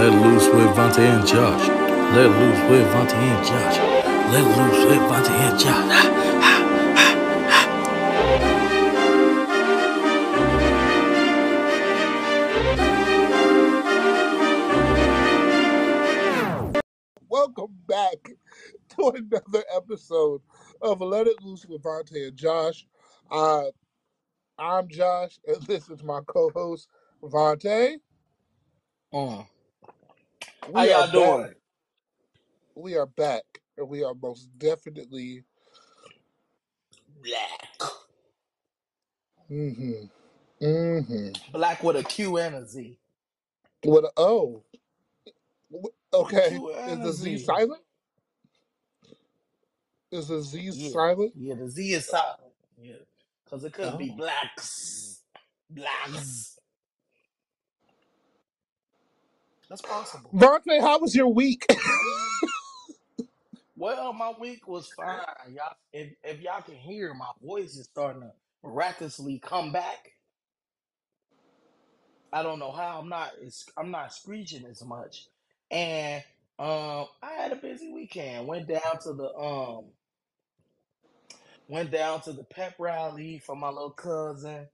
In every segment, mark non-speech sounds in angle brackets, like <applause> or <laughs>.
Let loose with Vontae and Josh. Let loose with Vontae and Josh. Let loose with Vontae and Josh. Welcome back <laughs> to another episode of Let It Loose with Vontae and Josh. Uh, I'm Josh, and this is my co-host Vontae. Mm. How We are y'all back. doing? We are back, and we are most definitely. Black. Mm-hmm. Mm-hmm. Black with a Q and a Z. With a O. W- Okay. Q Is and a the Z Z. silent? Is the Z Yeah. silent? Yeah, the Z is silent. Yeah. Because it could be Oh. blacks. Blacks. That's possible. Vontae, how was your week? <laughs> Well, my week was fine. Y'all, if, if y'all can hear, my voice is starting to miraculously come back. I don't know how. I'm not. It's, I'm not screeching as much. And um, I had a busy weekend. Went down to the um, went down to the pep rally for my little cousin.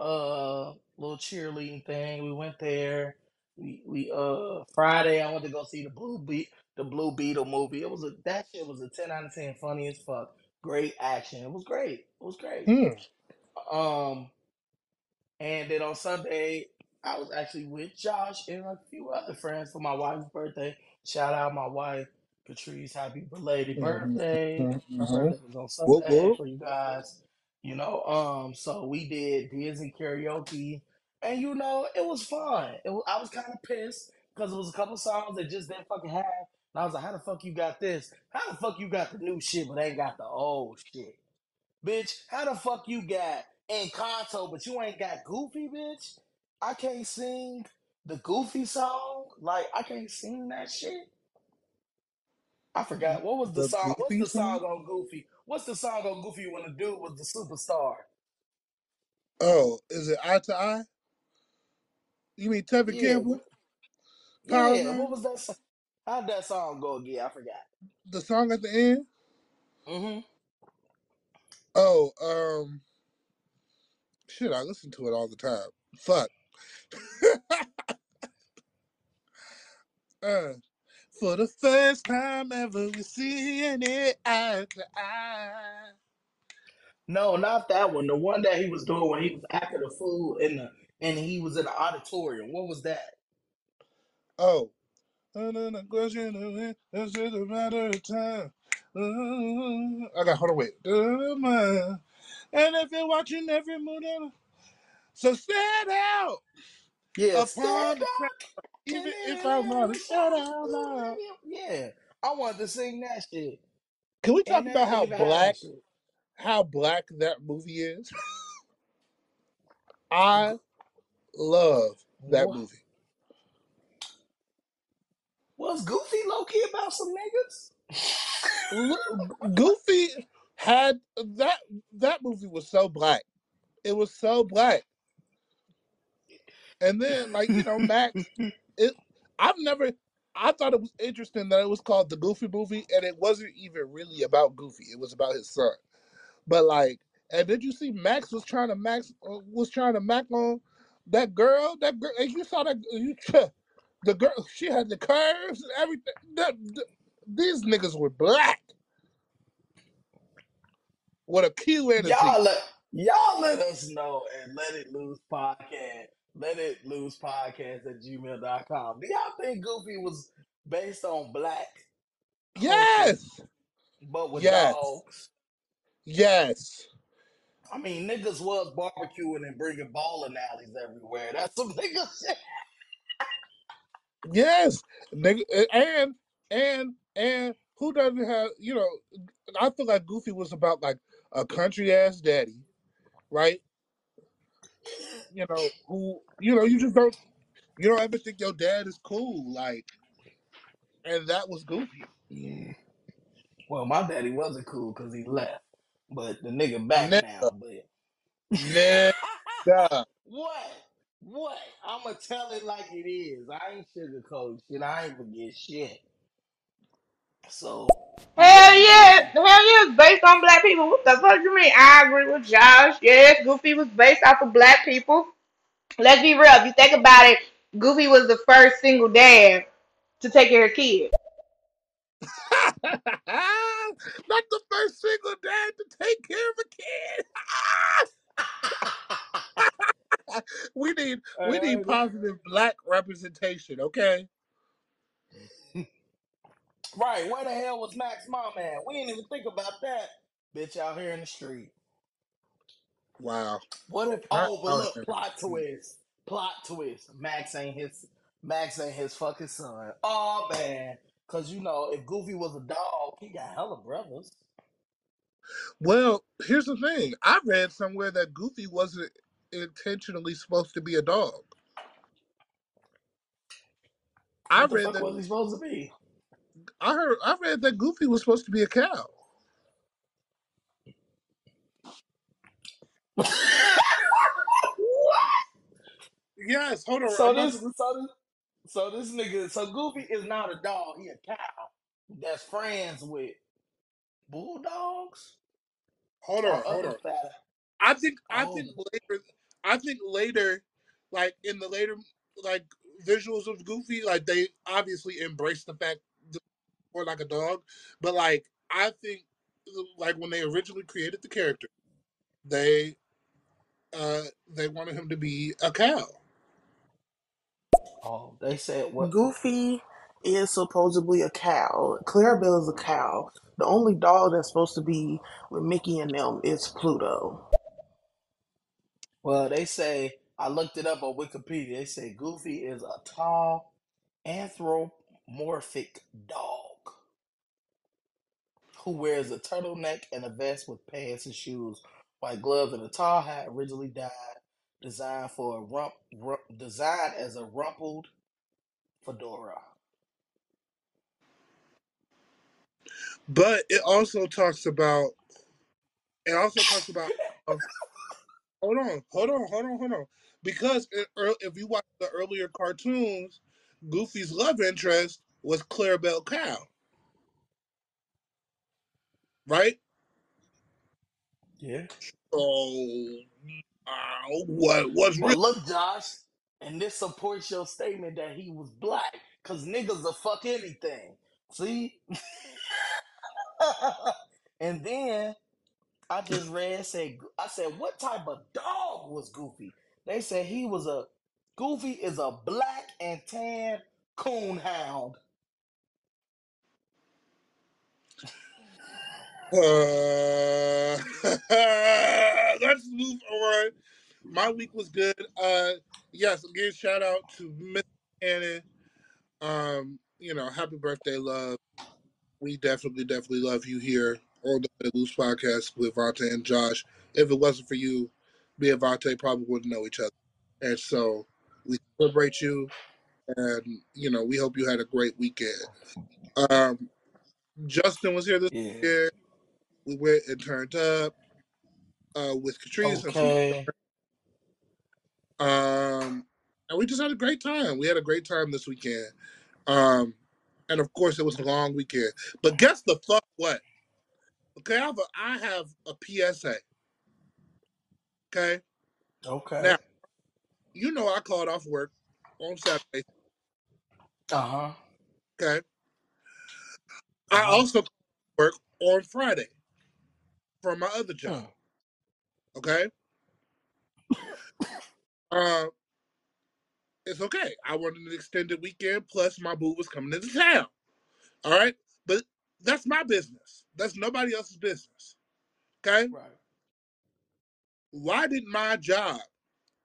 Uh, little cheerleading thing. We went there. We we uh Friday. I went to go see the Blue Beat the Blue Beetle movie. It was a that shit was a ten out of ten. Funny as fuck. Great action. It was great. It was great. Hmm. Um, and then on Sunday, I was actually with Josh and a few other friends for my wife's birthday. Shout out my wife, Patrice. Happy belated Mm-hmm. birthday. Her Mm-hmm. birthday was on Whoop Sunday whoop. for you guys. You know, um, so we did Disney karaoke, and you know, it was fun. It was, I was kind of pissed because it was a couple songs that just didn't fucking have. And I was like, how the fuck you got this? How the fuck you got the new shit but ain't got the old shit? Bitch, how the fuck you got Encanto, but you ain't got Goofy, bitch? I can't sing the Goofy song. Like, I can't sing that shit. I forgot. What was the The song? What's the song song? on Goofy? What's the song on Goofy when the dude was the superstar? Oh, is it Eye to Eye? You mean Tevin Yeah, Campbell? Power yeah. Man? What was that? song? How'd that song go again? I forgot. The song at the end? Mm-hmm. Oh, um, shit, I listen to it all the time. Fuck. <laughs> uh, for the first time ever, we're seeing it eye to eye. No, not that one. The one that he was doing when he was acting a fool in the and he was in the auditorium. What was that? Oh. And then the question of it, it's just a matter of time. Uh, I got, hold on, wait. And if you're watching every move, so stand out Yeah, upon stand the crowd, up. even if I'm not out loud. Yeah, I wanted to sing that shit, Can we talk and about how even have black, shit. how black that movie is? <laughs> I love that What movie. was Goofy low key about some niggas? Lo- Goofy had that that movie was so black. It was so black. And then like, you know, Max it I've never I thought it was interesting that it was called the Goofy movie and it wasn't even really about Goofy. It was about his son. But like and did you see Max was trying to Max uh, was trying to mac on that girl? That girl and you saw that you the girl she had the curves and everything. That, these niggas were black with a Q Z. y'all let y'all let us know and let it lose podcast. Let it lose podcast at gmail.com. Do y'all think Goofy was based on black culture, Yes. but with Yes. dogs? Yes. I mean, niggas was barbecuing and bringing bowling alleys everywhere. That's some <laughs> nigga shit. Yes. Nigga and and and who doesn't have you know I feel like Goofy was about like a country ass daddy, right? You know, who you know, you just don't you don't ever think your dad is cool, like and that was Goofy. Yeah. Well, my daddy wasn't cool because he left, but the nigga back Nigga, now. But nigga. <laughs> what? What? I'ma tell it like it is. I ain't sugarcoat shit. I ain't forget shit. So Hell yeah, yeah, hell yeah, it's based on black people. What the fuck you mean? I agree with Josh. Yes, Goofy was based off of black people. Let's be real. If you think about it, Goofy was the first single dad to take care of kids. <laughs> First single dad to take care of a kid. <laughs> we need we need positive black representation, okay? <laughs> right, where the hell was Max mom at? We didn't even think about that. Bitch out here in the street. Wow. What if Not oh but look, plot twist. Plot twist. Max ain't his Max ain't his fucking son. Oh man. Cause you know, if Goofy was a dog, he got hella brothers. Well, here's the thing. I read somewhere that Goofy wasn't intentionally supposed to be a dog. I What the read fuck that was he supposed to be? I heard I read that Goofy was supposed to be a cow. what? Yes, hold on. <laughs> So I'm about this, to so this, so this nigga, so Goofy is not a dog. He a cow that's friends with bulldogs hold on, hold on. fat. I think I Oh, think later I think later like in the later like visuals of Goofy, like they obviously embrace the fact that or like a dog. But like I think like when they originally created the character, they uh they wanted him to be a cow. oh, they said what? Goofy is supposedly a cow. Clarabelle is a cow. The only dog that's supposed to be with Mickey and them is Pluto. Well, they say I looked it up on Wikipedia. They say Goofy is a tall anthropomorphic dog who wears a turtleneck and a vest with pants and shoes, white gloves, and a tall hat. Originally died, designed for a rump, rump designed as a rumpled fedora. But it also talks about it also talks about uh, hold on, hold on, hold on, hold on. Because it, ear- if you watch the earlier cartoons, Goofy's love interest was Clarabelle Cow, right? Yeah. So uh, what what's real? But look, Josh, and this supports your statement that he was black, cause niggas will fuck anything. See? <laughs> and then I just read said I said what type of dog was Goofy? They said he was a Goofy is a black and tan coon hound. Uh, <laughs> let's move on. My week was good. Uh, yes, again, shout out to Miss Cannon. Um, you know, happy birthday, love. We definitely, definitely love you here on the Loose podcast with Vontae and Josh. If it wasn't for you, me and Vontae probably wouldn't know each other. And so we celebrate you, and you know, we hope you had a great weekend. Um, Justin was here this Yeah. weekend. We went and turned up uh, with Catrice some Okay. Um, and we just had a great time. We had a great time this weekend. Um, and of course, it was a long weekend. But guess the fuck what? Okay, I have a, I have a PSA. Okay, Okay. now you know I called off work on Saturday. Uh-huh. Okay, I Uh-huh. also work on Friday for my other job. Hmm. Okay, <laughs> uh, it's okay. I wanted an extended weekend. Plus, my boo was coming into town. All right, but that's my business. That's nobody else's business. Okay. Right. why did my job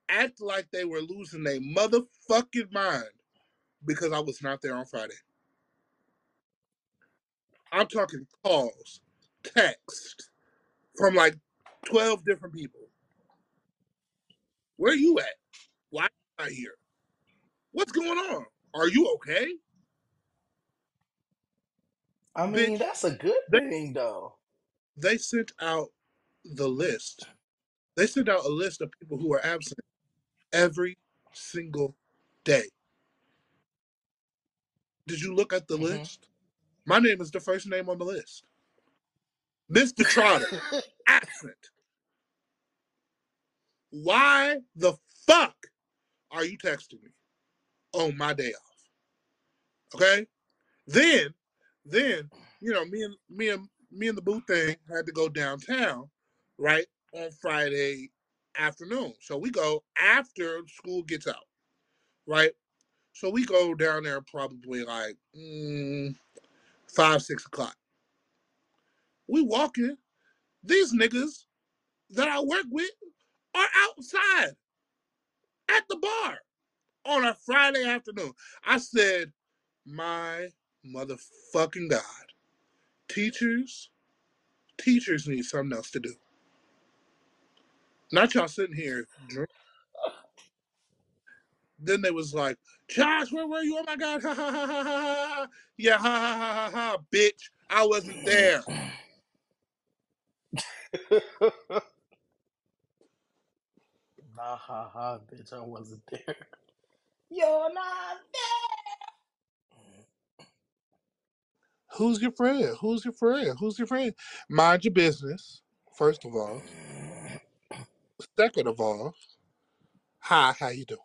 act like they were losing their motherfucking mind because I was not there on Friday? I'm talking calls, text from like 12 different people. Where are you at? Why you not here? What's going on? Are you okay? I mean, Bitch, that's a good they, thing though. they sent out the list. They sent out a list of people who are absent every single day. Did you look at the Mhm. list? My name is the first name on the list. Mr. Trotter, <laughs> absent. Why the fuck are you texting me on my day off? Okay? Then, then, you know, me and me and me and the boo thing had to go downtown, right, on Friday afternoon. So we go after school gets out, right? So we go down there probably like mm, five, six o'clock. We walking. These niggas that I work with are outside at the bar on a Friday afternoon. I said, my motherfucking God. Teachers, teachers need something else to do. Not y'all sitting here drink. Then they was like, Josh, where were you? Oh my God. Ha ha ha ha. Yeah, ha ha ha ha ha. Bitch, I wasn't there. Nah, ha, ha, bitch, I wasn't there. You're not Who's your friend? Who's your friend? Who's your friend? Mind your business, first of all. Second of all, hi, how you doing?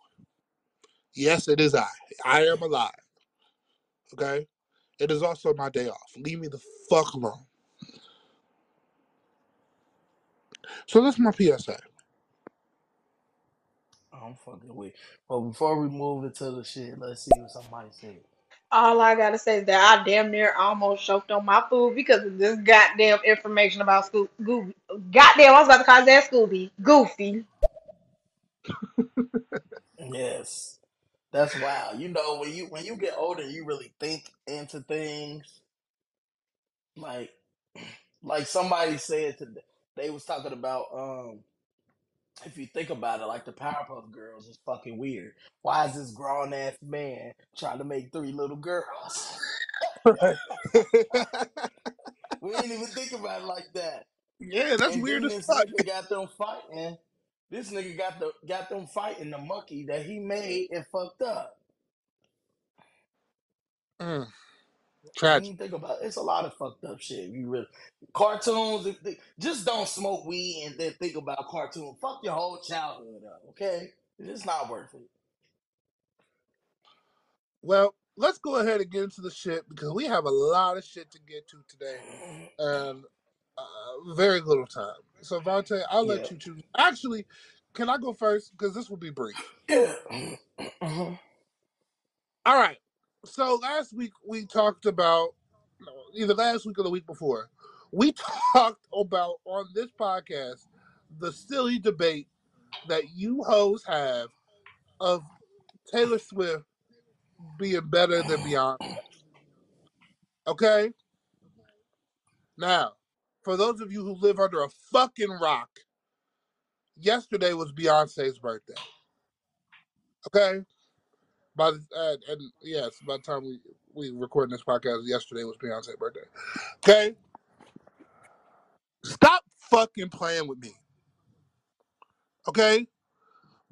Yes, it is I. I am alive. Okay? It is also my day off. Leave me the fuck alone. So that's my PSA. I'm fucking weak. But before we move into the shit, let's see what somebody said. All I gotta say is that I damn near almost choked on my food because of this goddamn information about Scoo- Goofy. Goddamn, I was about to call that Scooby. Goofy. <laughs> Yes. That's wild. You know, when you when you get older, you really think into things. Like <clears throat> like somebody said today, they was talking about um if you think about it, like the Powerpuff Girls is fucking weird. Why is this grown ass man trying to make three little girls? <laughs> we didn't even think about it like that. yeah, that's and weird then as this fuck. nigga got them fighting. This nigga got the got them fighting the monkey that he made and fucked up. Mm, Tragic. you think about it, it's a lot of fucked up shit. You really cartoons, if they- just don't smoke weed and then think about cartoon. Fuck your whole childhood up, okay? It's not worth it. Well, let's go ahead and get into the shit because we have a lot of shit to get to today <laughs> and uh, very little time. So, Vontae, I'll Yeah. let you choose. Actually, can I go first? Because this will be brief. Yeah. <laughs> Mhm. All right. So, last week we talked about, either last week or the week before, we <laughs> talked about on this podcast the silly debate that you hoes have of Taylor Swift being better than Beyonce. Okay? Now, for those of you who live under a fucking rock, yesterday was Beyonce's birthday. Okay? By the, uh, and yes, by the time we we recording this podcast, yesterday was Beyonce's birthday. Okay? Stop fucking playing with me. Okay?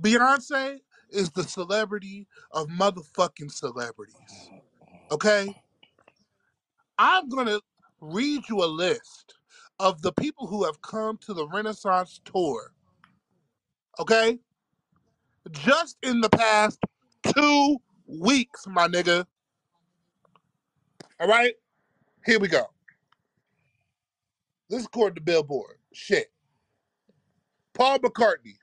Beyonce is the celebrity of motherfucking celebrities. Okay? I'm gonna read you a list of the people who have come to the Renaissance tour. Okay? Just in the past two weeks, my nigga. All right? Here we go. This is according to Billboard. Shit. Paul McCartney,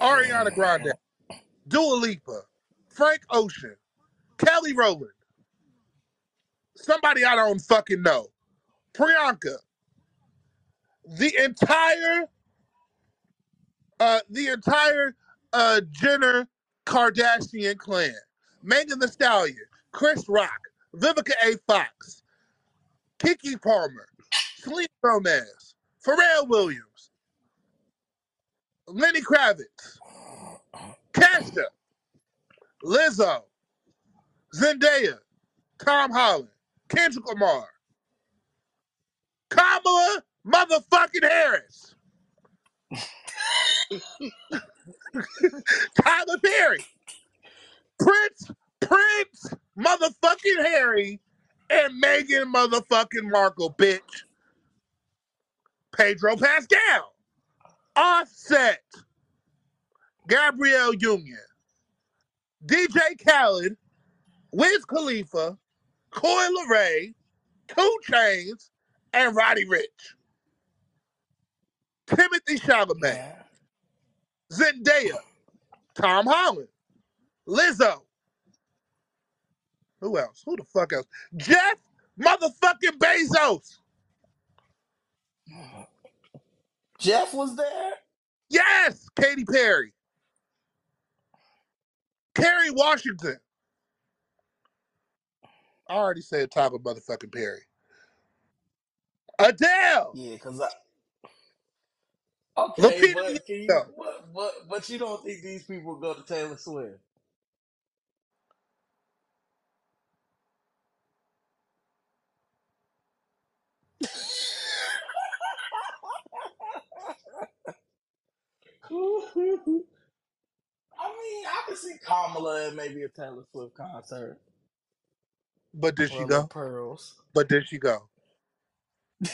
Ariana Grande, Dua Lipa, Frank Ocean, Kelly Rowland, somebody I don't fucking know, Priyanka, the entire, uh, the entire uh Jenner Kardashian clan, Megan Thee Stallion, Chris Rock, Vivica A. Fox, Keke Palmer, Selena Gomez, Pharrell Williams, Lenny Kravitz, Kesha, Lizzo, Zendaya, Tom Holland, Kendrick Lamar, Kamala motherfucking Harris, <laughs> Tyler Perry, Prince, Prince, motherfucking Harry, and Meghan motherfucking Markle, bitch. Pedro Pascal, Offset, Gabrielle Union, DJ Khaled, Wiz Khalifa, Coi Leray, Two Chainz, and Roddy Ricch. Timothy Chalamet, Man. Zendaya, Tom Holland, Lizzo. Who else? Who the fuck else? Jeff motherfucking Bezos. Jeff was there? Yes, Katy Perry. Kerry Washington. I already said Tyler motherfucking Perry. Adele. Yeah, because I. Okay, but can you. Nyong'o. But, but, but you don't think these people go to Taylor Swift? I mean, I can see Kamala at maybe a Taylor Swift concert But did she little go? pearls. But did she go? <laughs>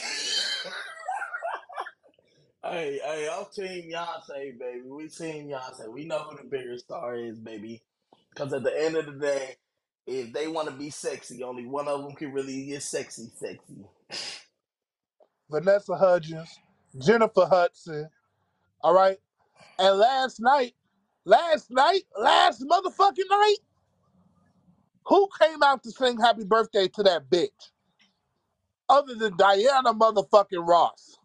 Hey, hey, I'm Team Beyonce, baby. We Team Beyonce. We know who the bigger star is, baby. Because at the end of the day, if they want to be sexy, only one of them can really get sexy, sexy. Vanessa Hudgens, Jennifer Hudson. All right. And last night, last night, last motherfucking night, who came out to sing happy birthday to that bitch? Other than Diana motherfucking Ross.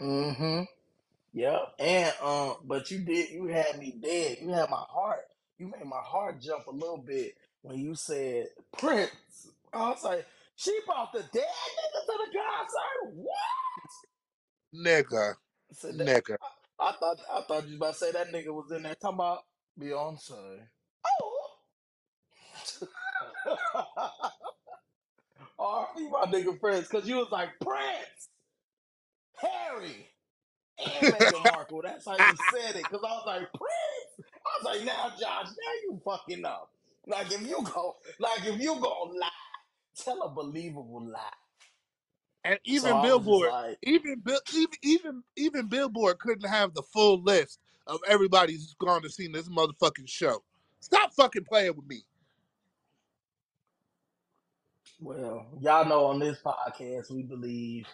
Mm-hmm. Yep. And um, but you did you had me dead. You had my heart. You made my heart jump a little bit when you said Prince. I was like, she brought the dead nigga to the concert. What? Nigga. I that. Nigga. I, I thought I thought you was about to say that nigga was in there talking about Beyonce. Oh. <laughs> R.I.P. my nigga Prince, because you was like Prince, Harry, and Meghan Markle. That's how you said it. Because I was like Prince. I was like, now Josh, now you fucking up. Like if you go, like if you go lie, tell a believable lie. And So even I was just Billboard, like, even Bill, even even even Billboard couldn't have the full list of everybody who's gone to see this motherfucking show. Stop fucking playing with me. well, y'all know on this podcast we believe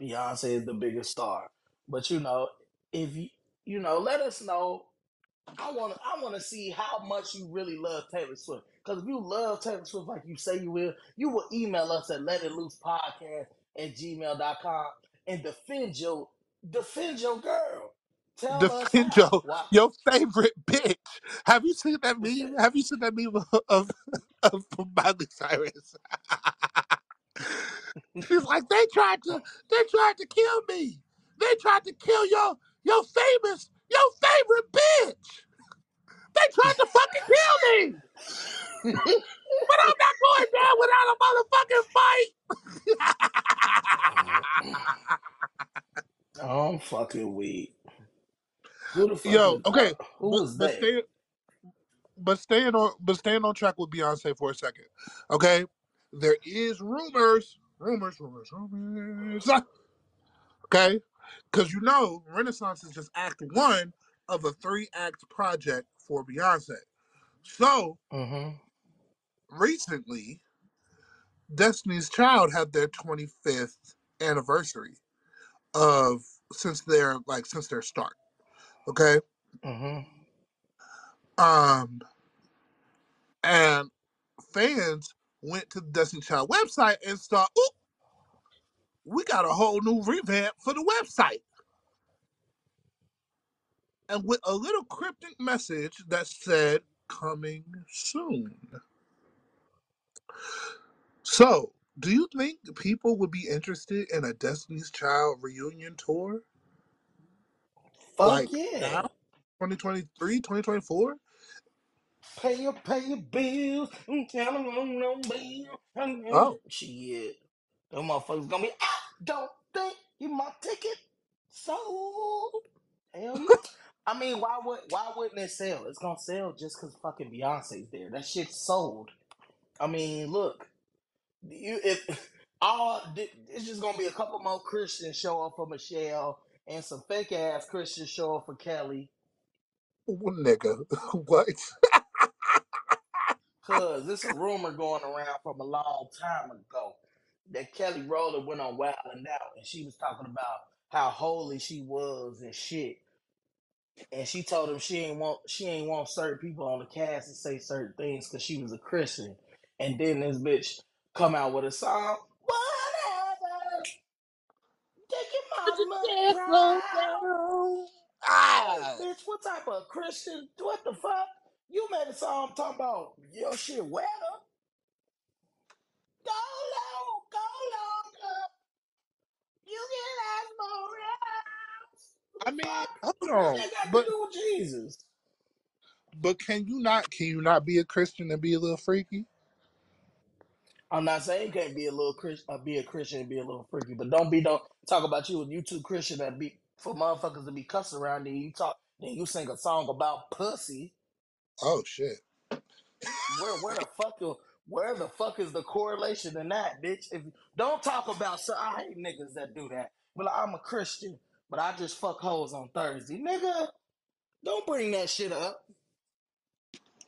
Beyonce is the biggest star. But you know, if you you know, let us know I want to I want to see how much you really love Taylor Swift. Because if you love Taylor Swift like you say you will, you will email us at let it loose podcast at gmail dot com and defend your defend your girl. Tell Defend your Why? your favorite bitch. Have you seen that meme? Have you seen that meme of <laughs> of, of Miley Cyrus? <laughs> She's like, they tried to they tried to kill me. They tried to kill your your famous your favorite bitch. They tried to fucking kill me. But I'm not going down without a motherfucking fight. <laughs> Oh, I'm fucking weak. Who the fuck Yo, is okay, who but was but they? stay but staying on but staying on track with Beyonce for a second. Okay, there is rumors, rumors, rumors, rumors. Okay, because you know Renaissance is just Act One of a three act project for Beyonce. So Mm-hmm. recently, Destiny's Child had their 25th anniversary of since their like since their start. Okay, Mm-hmm. um, and fans went to the Destiny Child website and saw, "Oop, we got a whole new revamp for the website." And with a little cryptic message that said, "Coming soon." So, do you think people would be interested in a Destiny's Child reunion tour? Fuck Like yeah. now, 2023, 2024? Pay your pay your bills. and Tell them on no bill. Oh, Shit. Them motherfuckers gonna be I don't think you my ticket sold. Hell yeah. I mean, why would why wouldn't it sell? It's gonna sell just because fucking Beyonce's there. That shit's sold. I mean, look, you if <laughs> all it's just gonna be a couple more Christians show up for Michelle and some fake ass Christians show up for Kelly. Nigga, <laughs> what? Cause it's a rumor going around from a long time ago that Kelly Rowland went on Wild 'N Out and she was talking about how holy she was and shit. And she told him she ain't want she ain't want certain people on the cast to say certain things because she was a Christian. And then this bitch come out with a song. Whatever, taking mama Yeah, slow down. Like, Ah, bitch, what type of Christian? What the fuck? You made a song talking about your shit wetter. Go low, go longer. You can ask more rounds. I mean, fuck? hold What on, that got to but do with Jesus? but can you not? Can you not be a Christian and be a little freaky? I'm not saying you can't be a little Christian, uh, be a Christian and be a little freaky, but don't be don't talk about you and you two Christian that be for motherfuckers to be cussing around and you talk then you sing a song about pussy. Oh shit! Where where the fuck the- where the fuck is the correlation in that, bitch? If don't talk about so I hate niggas that do that. But like, I'm a Christian, but I just fuck hoes on Thursday, nigga. Don't bring that shit up.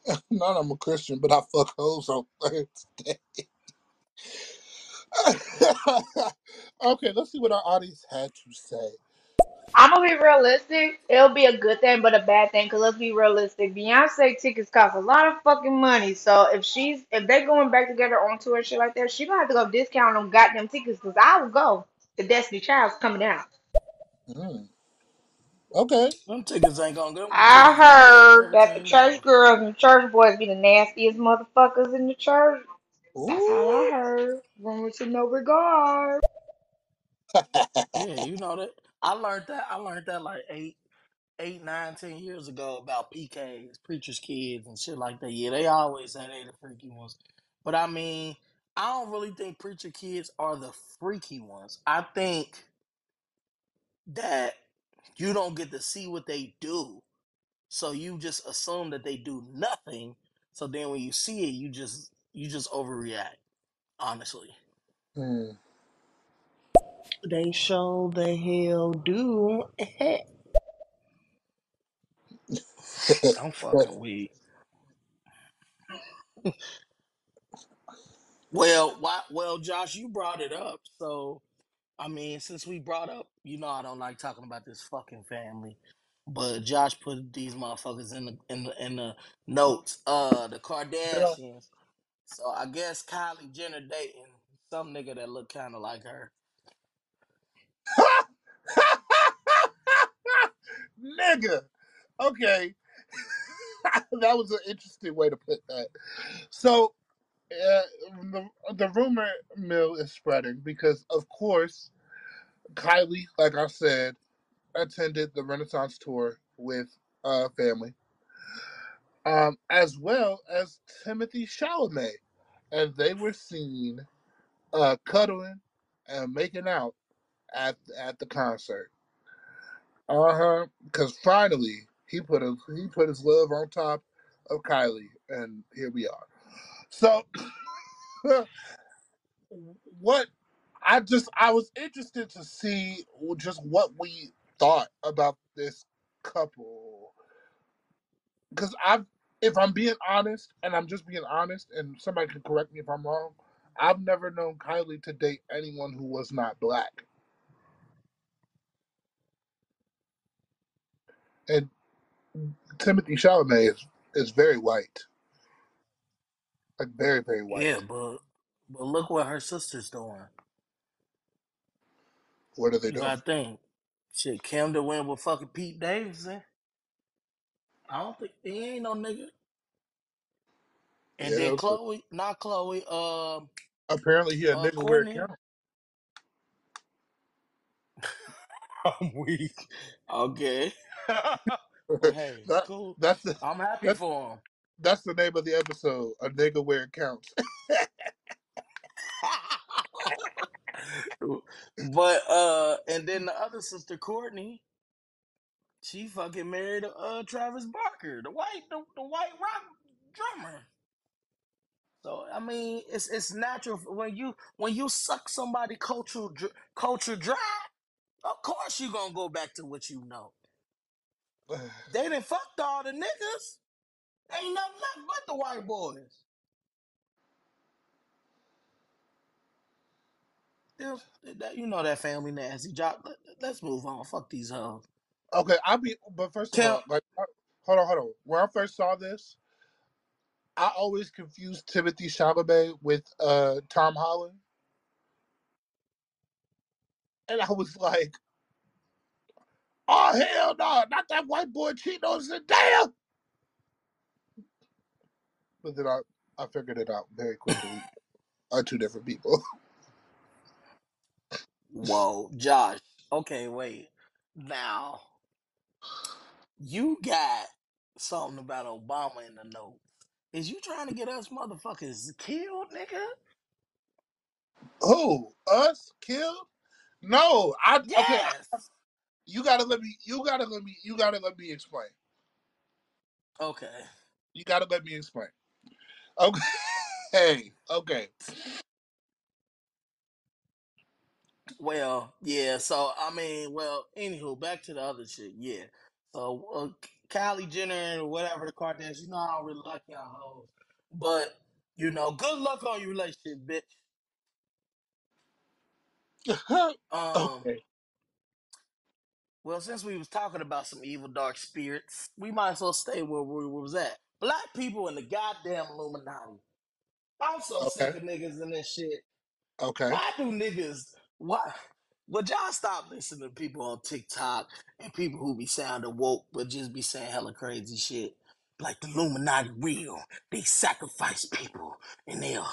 <laughs> Not I'm a Christian, but I fuck hoes on Thursday. <laughs> okay, let's see what our audience had to say. I'm gonna be realistic. It'll be a good thing, but a bad thing. Cause let's be realistic. Beyonce tickets cost a lot of fucking money. So if she's if they're going back together on tour and shit like that, she gonna have to go discount them goddamn tickets. Cause I will go. The Destiny Child's coming out. Mm, okay. Them tickets ain't gonna them I tickets gonna be like heard that the church girls and church boys be the nastiest motherfuckers in the church. That's all I Ooh. heard. Rumors to no regard. Yeah, you know that. I learned that. I learned that like eight, eight, nine, ten years ago about PKs, preachers' kids, and shit like that. Yeah, they always say they the freaky ones, but I mean, I don't really think preacher kids are the freaky ones. I think that you don't get to see what they do, so you just assume that they do nothing. So then when you see it, you just you just overreact. Honestly, Hmm. They show the hell do. <laughs> I'm fucking <laughs> weak. Well, why? Well, Josh, you brought it up, so I mean, since we brought up, you know, I don't like talking about this fucking family, but Josh put these motherfuckers in the in the in the notes. Uh, the Kardashians. So I guess Kylie Jenner dating some nigga that look kind of like her. Nigga. Okay. <laughs> that was an interesting way to put that. So uh, the the rumor mill is spreading because, of course, Kylie, like I said, attended the Renaissance tour with uh family, um, as well as Timothy Chalamet, and they were seen uh cuddling and making out at at the concert. Uh huh. Because finally he put his he put his love on top of Kylie, and here we are. So <laughs> what I just I was interested to see just what we thought about this couple because I've if I'm being honest and I'm just being honest and somebody can correct me if I'm wrong I've never known Kylie to date anyone who was not black and Timothy Chalamet is is very white like very very white. Yeah, white but but look what her sister's doing. what are they You doing gotta think. Shit, Kim to win with fucking Pete Davidson. I don't think he ain't no nigga. And then yeah Khloé, not Khloé, um, apparently he a uh, nigga where it Kourtney. counts I'm weak. Okay. <laughs> hey, that cool. that's the I'm happy that's for him. that's the name of the episode a nigga where it counts <laughs> but uh, and then the other sister, Kourtney. She fucking married uh Travis Barker, the white the, the white rock drummer. So I mean, it's it's natural when you when you suck somebody cultural dr- culture dry. Of course you gonna go back to what you know. <sighs> They done fucked all the niggas. Ain't nothing left but the white boys. Them- that- You know that family nasty. Job. Let, let's move on. Fuck these hoes. okay, I'll be, but first of Tell all, like, uh, hold on, hold on. When I first saw this, I always confused Timothy Chalamet with uh Tom Holland, and I was like, oh hell no, not that white boy cheating on Zendaya. But then I, I figured it out very quickly. <laughs> Are two different people. whoa, Josh. Okay, wait. Now you got something about Obama in the note. Is you trying to get us motherfuckers killed, nigga? Who? Us? Killed? No, I okay. Yes. You gotta let me. You gotta let me. You gotta let me explain. Okay. You gotta let me explain. Okay. Hey. <laughs> Okay. Well, yeah. So I mean, well, anywho, back to the other shit. Yeah. So uh, Kylie Jenner and whatever the Kardashians, you know, I don't really like y'all hoes, but you know, good luck on your relationship, bitch. <laughs> Um. okay. Well, since we was talking about some evil dark spirits, we might as well stay where we was at. Black people in the goddamn Illuminati. I'm so Okay. sick of niggas in this shit. Okay. Why do niggas why would y'all stop listening to people on TikTok and people who be sounding woke but just be saying hella crazy shit? Like the Illuminati real. They sacrifice people and they'll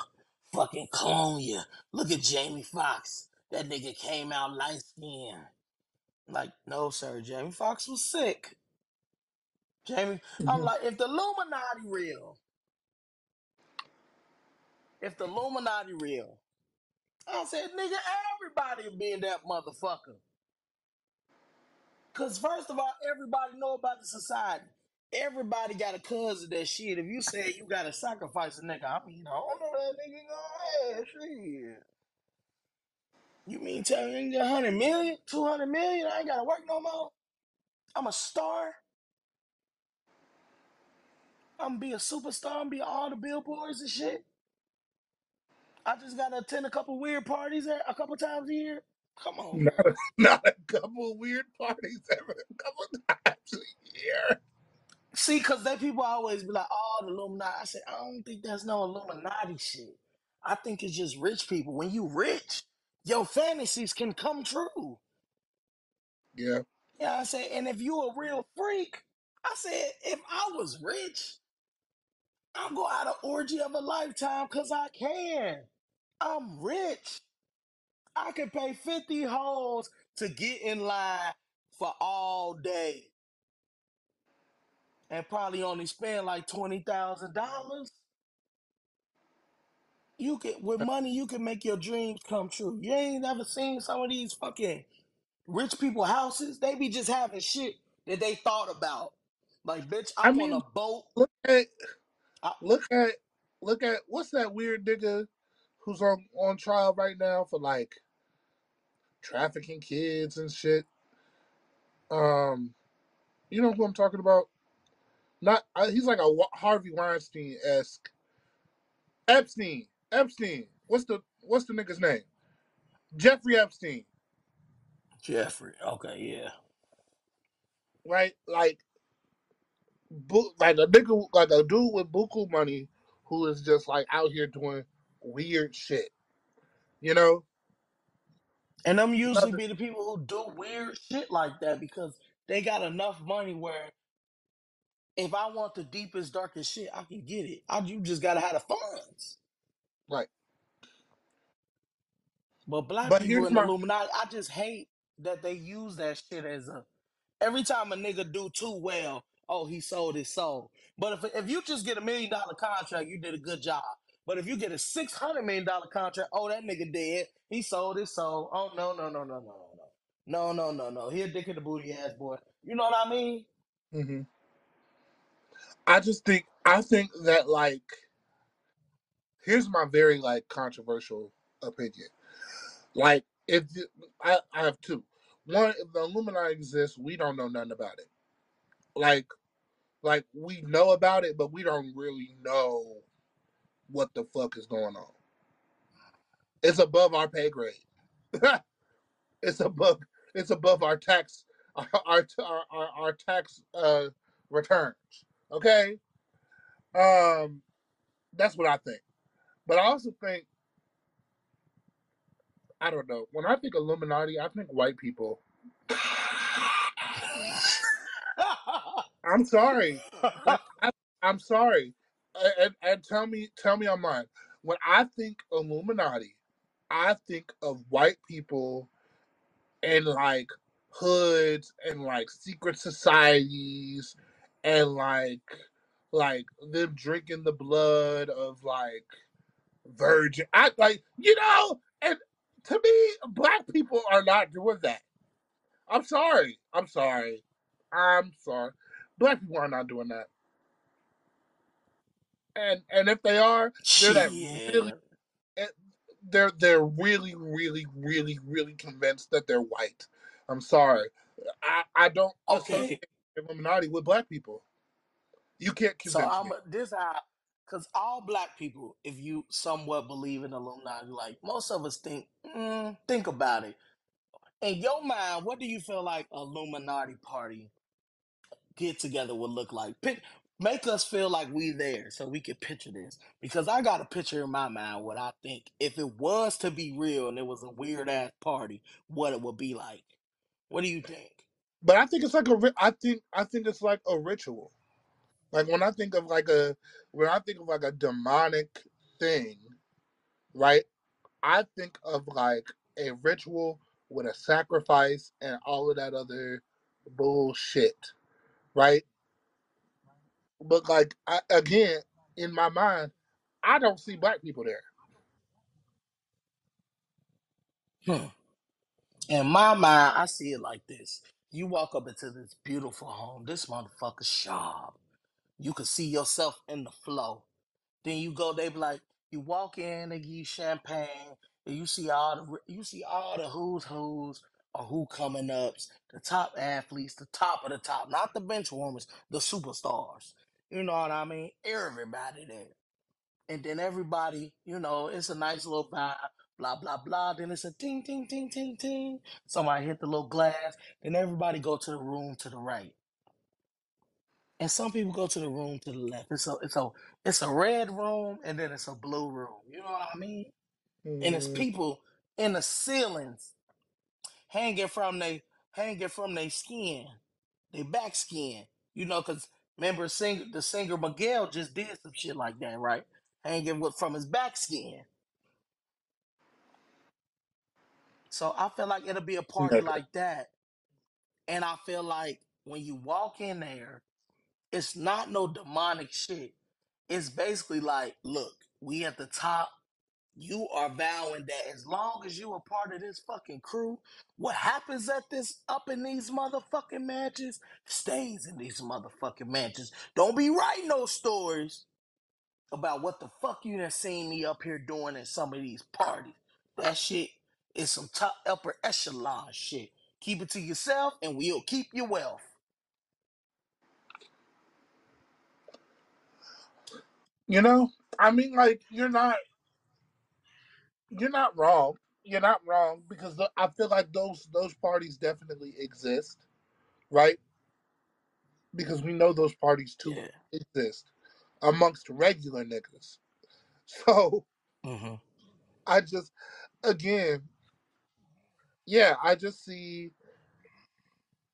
fucking clone you. Look at Jamie Foxx. That nigga came out light skinned. Like, no, sir, Jamie Foxx was sick. Jamie, I'm Mhm. like, if the Illuminati real, if the Illuminati real, I said, nigga, everybody be in that motherfucker. Cause first of all, everybody know about the society. Everybody got a cousin that shit. If you say you gotta sacrifice a nigga, I mean, I don't know that nigga gonna shit. You mean tell me you got 100 million, 200 million, I ain't gotta work no more? I'm a star. I'm gonna be a superstar. I'm gonna be on all the billboards and shit. I just gotta attend a couple weird parties a a couple times a year. Come on, Not a, <laughs> not a couple of weird parties ever. A couple times a year. See, cause they people always be like, "Oh, the Illuminati." I said, I don't think that's no Illuminati shit. I think it's just rich people. When you rich, your fantasies can come true. Yeah. Yeah, I said, and if you a real freak, I said, if I was rich, I'm go out an orgy of a lifetime cause I can. I'm rich. I can pay 50 hoes to get in line for all day and probably only spend like $20,000. You can with money you can make your dreams come true. You ain't never seen some of these fucking rich people houses. They be just having shit that they thought about. Like, bitch, I I'm on mean, a boat. look at I, look at look at what's that weird nigga who's on on trial right now for like trafficking kids and shit. Um, you know who I'm talking about? Not uh, he's like a Wa- Harvey Weinstein esque Epstein. Epstein. What's the what's the nigga's name? Jeffrey Epstein. Jeffrey. Okay, yeah. Right? Like, bu- like a nigga, like a dude with buku money who is just like out here doing weird shit. You know? And them usually Nothing. be the people who do weird shit like that because they got enough money where if I want the deepest, darkest shit, I can get it. I you just gotta have the funds. Right. But black But people here's in my. Illuminati, I just hate that they use that shit as a every time a nigga do too well, oh he sold his soul. But if if you just get a million dollar contract, you did a good job. But if you get a six hundred million dollar contract, oh that nigga dead, he sold his soul. Oh no no no no no no no no no no no he a dick in the booty ass boy. You know what I mean? hmm I just think I think that like here's my very like controversial opinion. Like if the, I I have two. One, if the Illuminati exists, we don't know nothing about it. Like like we know about it, but we don't really know what the fuck is going on. It's above our pay grade. <laughs> it's above it's above our tax our our our, our tax uh returns. Okay? Um that's what I think. But I also think I don't know. When I think Illuminati, I think white people. I'm sorry. I, I'm sorry. And, and tell me tell me I'm lying. When I think Illuminati, I think of white people and like hoods and like secret societies and like like them drinking the blood of like virgin I like you know and to me black people are not doing that. I'm sorry. I'm sorry. I'm sorry. Black people are not doing that. And and if they are, they're that really eh, they're they're really really really really convinced that they're white. I'm sorry. I I don't Okay. associate Illuminati with black people. You can't So convince I'm me. this how because all black people, if you somewhat believe in Illuminati, like most of us think, mm, think about it. In your mind, what do you feel like Illuminati party get together would look like? Pick, make us feel like we there so we can picture this. Because I got a picture in my mind what I think if it was to be real and it was a weird ass party, what it would be like. What do you think? But I think it's like a I think I think it's like a ritual. Like when I think of like a when I think of like a demonic thing, right? I think of like a ritual with a sacrifice and all of that other bullshit, right? But like I, again, in my mind, I don't see black people there. Hmm. In my mind, I see it like this. You walk up into this beautiful home, this motherfucker sharp. You can see yourself in the flow. Then you go, they be like, you walk in, they give you champagne, and you see all the you see all the who's who's or who coming ups, the top athletes, the top of the top, not the bench warmers, the superstars. You know what I mean? Everybody there. And then everybody, you know, it's a nice little vibe, blah, blah, blah. Then it's a ting, ting, ting, ting, ting. Somebody hit the little glass. Then everybody go to the room to the right. And some people go to the room to the left. It's a it's a it's a red room and then it's a blue room. You know what I mean? And it's Mm, people in the ceilings hanging from they hanging from their skin, their back skin. You know, cause remember sing the singer Miguel just did some shit like that, right? Hanging with from his back skin. So I feel like it'll be a party like that. And I feel like when you walk in there, it's not no demonic shit. It's basically like, look, we at the top. You are vowing that as long as you are part of this fucking crew, what happens at this up in these motherfucking matches stays in these motherfucking matches. Don't be writing no stories about what the fuck you done seen me up here doing at some of these parties. That shit is some top upper echelon shit. Keep it to yourself and we'll keep your wealth. You know, I mean, like you're not you're not wrong. You're not wrong because the, I feel like those those parties definitely exist, right? Because we know those parties too Yeah. exist amongst regular niggas. <laughs> So hmm I just again, yeah, I just see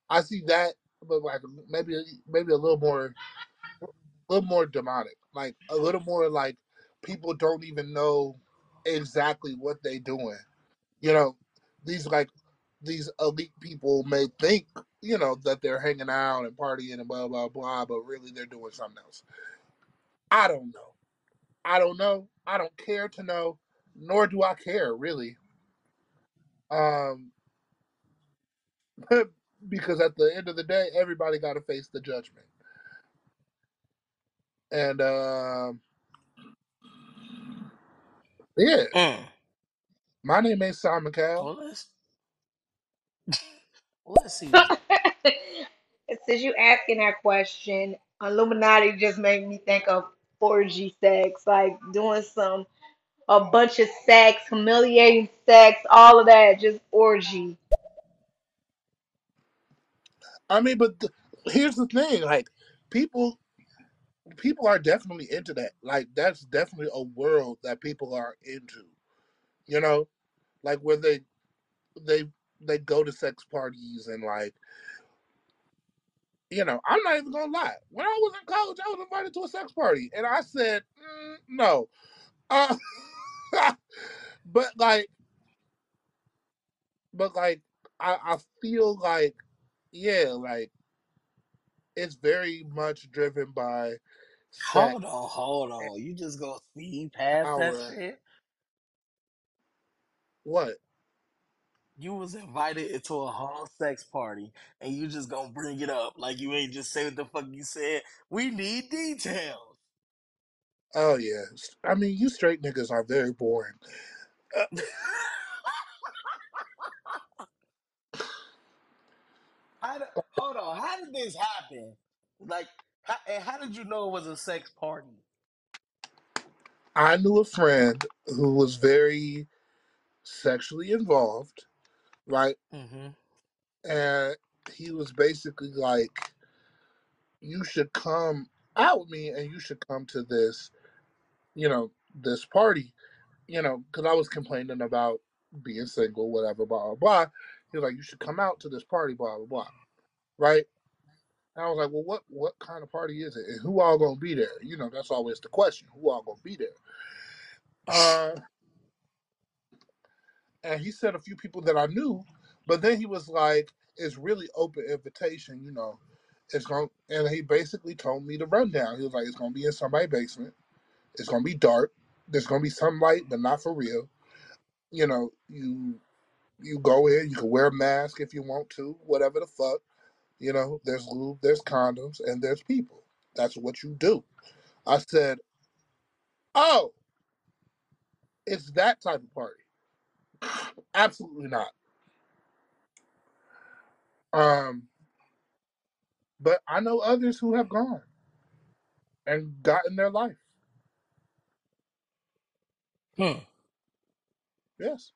I see that, but like maybe maybe a little more a little more demonic, like a little more like people don't even know exactly what they're doing. You know, these like these elite people may think you know that they're hanging out and partying and blah blah blah, but really they're doing something else. I don't know. I don't know. I don't care to know, nor do I care really. Um, <laughs> because at the end of the day, everybody got to face the judgment. And um, yeah, Mm. my name ain't Simon Cowell. Well, let's <laughs> let's see. <laughs> Since you asking that question, Illuminati just made me think of orgy sex, like doing some a bunch of sex, humiliating sex, all of that, just orgy. I mean, but the, here's the thing: like people, people are definitely into that. Like that's definitely a world that people are into. You know, like where they they they go to sex parties and like you know, I'm not even gonna lie. When I was in college, I was invited to a sex party, and I said mm, no. Uh, <laughs> but like, but like, I, I feel like, yeah, like it's very much driven by Hold on, hold on. You just gonna speed past that power, shit? what? You was invited into a whole sex party, and you just gonna bring it up like you ain't just say what the fuck you said. We need details. Oh yeah. I mean, you straight niggas are very boring. Uh, <laughs> how did, hold on, how did this happen? Like, how, and how did you know it was a sex party? I knew a friend who was very sexually involved, right? Mm-hmm. And he was basically like, "You should come out with me, and you should come to this, you know, this party." You know, because I was complaining about being single, whatever, blah blah blah. He was like, "You should come out to this party, blah blah blah," right? And I was like, "Well, what what kind of party is it, and who all gonna be there?" You know, that's always the question: who all gonna be there? Uh, and he said a few people that I knew, but then he was like, "It's really open invitation, you know. It's going," and he basically told me the rundown. He was like, "It's gonna be in somebody's basement. It's gonna be dark. There's gonna be some light, but not for real. You know, you you go in. You can wear a mask if you want to, whatever the fuck. You know, there's lube, there's condoms, and there's people. That's what you do." I said, "Oh, it's that type of party." Absolutely not. Um, but I know others who have gone and gotten their life. Hmm. Yes,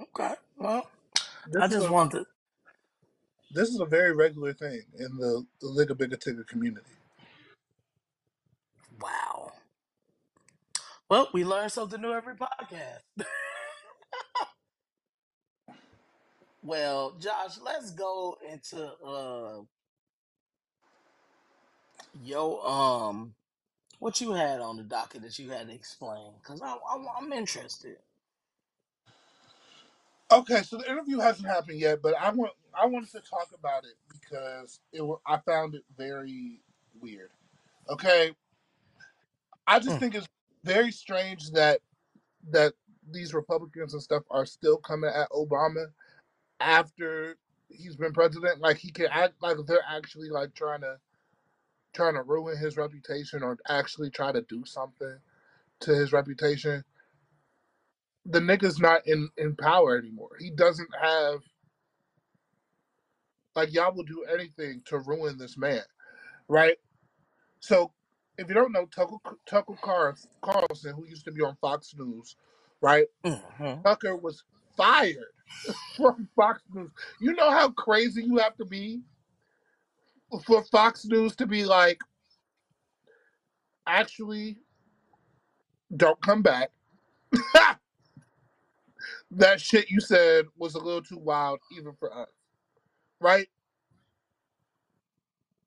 Okay. Well, this I is just a wanted. This is a very regular thing in the the Liga Bigga Tigger community. Wow. Well, we learn something new every podcast. <laughs> well, Josh, let's go into uh yo um what you had on the docket that you had to explain because I, I, I'm interested. Okay, so the interview hasn't happened yet, but I want I wanted to talk about it because it wa- I found it very weird. Okay, I just Mm, think it's very strange that that these Republicans and stuff are still coming at Obama after he's been president. Like he can act like they're actually like trying to trying to ruin his reputation or actually try to do something to his reputation. The nigga's not in in power anymore. He doesn't have like y'all will do anything to ruin this man, right? So if you don't know Tucker Tucker Carl- Carlson, who used to be on Fox News, right? mhm. Tucker was fired <laughs> from Fox News. You know how crazy you have to be for Fox News to be like, actually, don't come back. <laughs> that shit you said was a little too wild, even for us, right?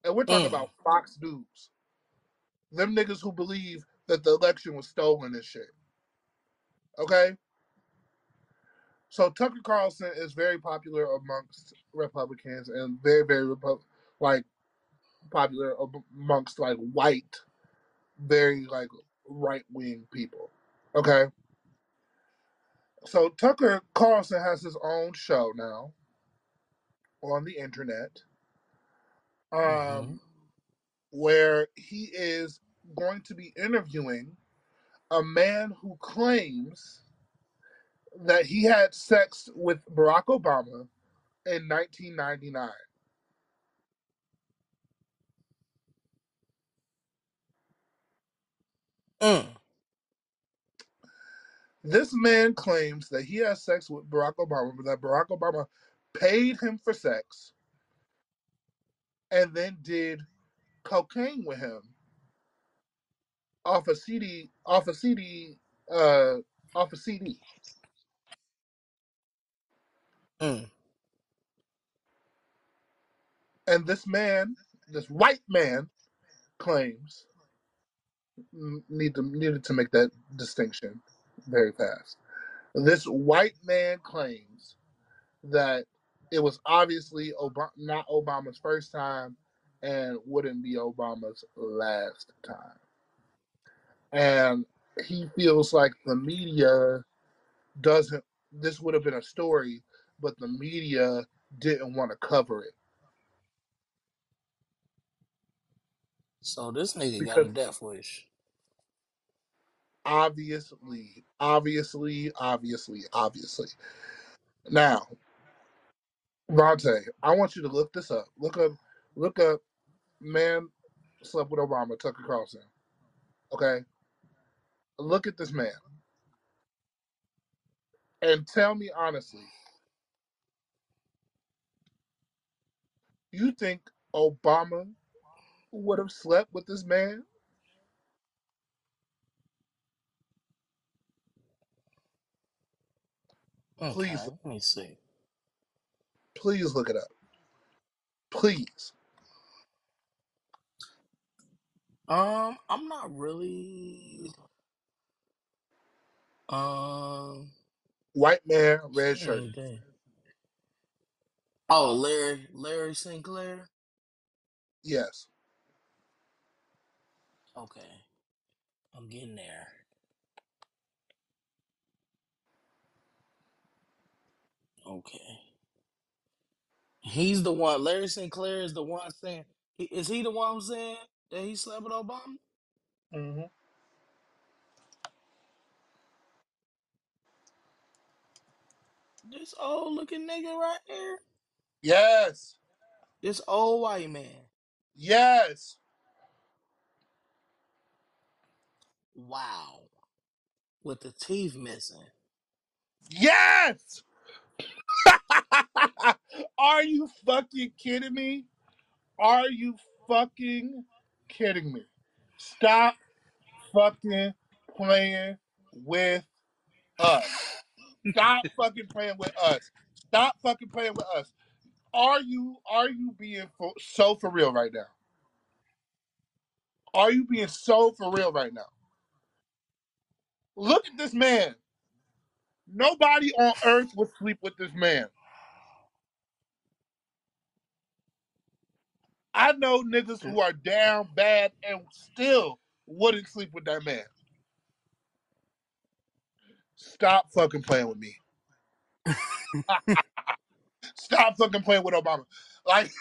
And we're talking Mm, about Fox News. Them niggas who believe that the election was stolen and shit. Okay? So Tucker Carlson is very popular amongst Republicans and very, very Repu- like popular am- amongst like white, very like right wing people. Okay? So Tucker Carlson has his own show now. On the internet hmm um, where he is going to be interviewing a man who claims that he had sex with Barack Obama in 1999. Mm. This man claims that he had sex with Barack Obama, but that Barack Obama paid him for sex and then did cocaine with him off a CD, off a CD, uh, off a CD. Mm. And this man, this white man, claims need to needed to make that distinction very fast. This white man claims that it was obviously Ob- not Obama's first time and wouldn't be Obama's last time. And he feels like the media doesn't, this would have been a story, but the media didn't want to cover it So this nigga got a death wish. obviously, obviously, obviously, obviously. Now, Vontae, I want you to look this up. Look up, look up, man slept with Obama, Tucker Carlson. Okay? Look at this man and tell me honestly, you think Obama would have slept with this man? Okay, Please, let me see. Please look it up. Please. Um, I'm not really um White man, red shirt. Oh, Larry Larry Sinclair. Yes. Okay, I'm getting there. Okay, he's the one. Larry Sinclair is the one saying. he- Is he the one who's saying that he slept with Obama? hmm This old looking nigga right here. Yes. This old white man. Yes. Wow, with the teeth missing. Yes. <laughs> Are you fucking kidding me? Are you fucking kidding me? Stop fucking playing with us. Stop fucking playing with us. Stop fucking playing with us. Are you are you being for, so for real right now? Are you being so for real right now? Look at this man. Nobody on earth would sleep with this man. I know niggas who are down bad and still wouldn't sleep with that man. Stop fucking playing with me. <laughs> Stop fucking playing with Obama. Like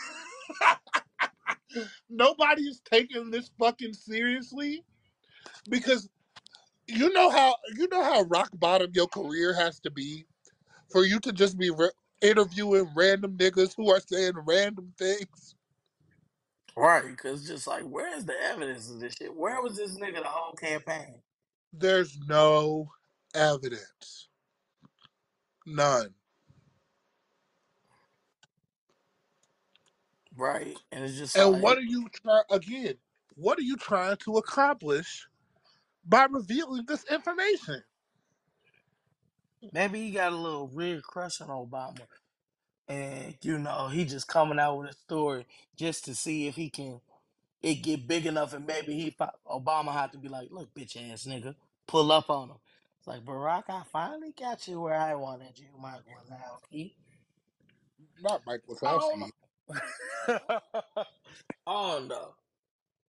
<laughs> nobody is taking this fucking seriously because you know how you know how rock bottom your career has to be for you to just be re- interviewing random niggas who are saying random things. Right, because just like, where is the evidence of this shit? Where was this nigga the whole campaign? There's no evidence. None. Right, and it's just And what are you trying again? What are you trying to accomplish by revealing this information? maybe he got a little weird crush on Obama, and you know he just coming out with a story just to see if he can it get big enough, and maybe he fi- Obama had to be like, look, bitch ass nigga, pull up on him. It's like Barack, I finally got you where I wanted you, Mike Wazowski. Not Mike I don't Wazowski. know. <laughs> I don't know.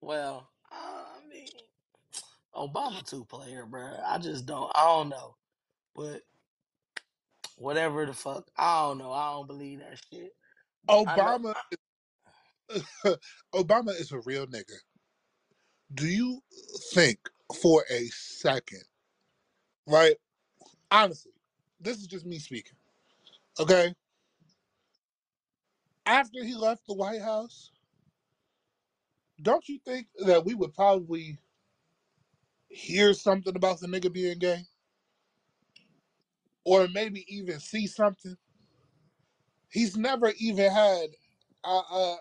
Well, I mean. Obama two player, bro. I just don't. I don't know, but whatever the fuck, I don't know. I don't believe that shit. I know. Obama <laughs> Obama is a real nigga. Do you think for a second, right? Honestly, this is just me speaking. Okay. After he left the White House, don't you think that we would probably hear something about the nigga being gay? Or maybe even see something? He's never even had a, a,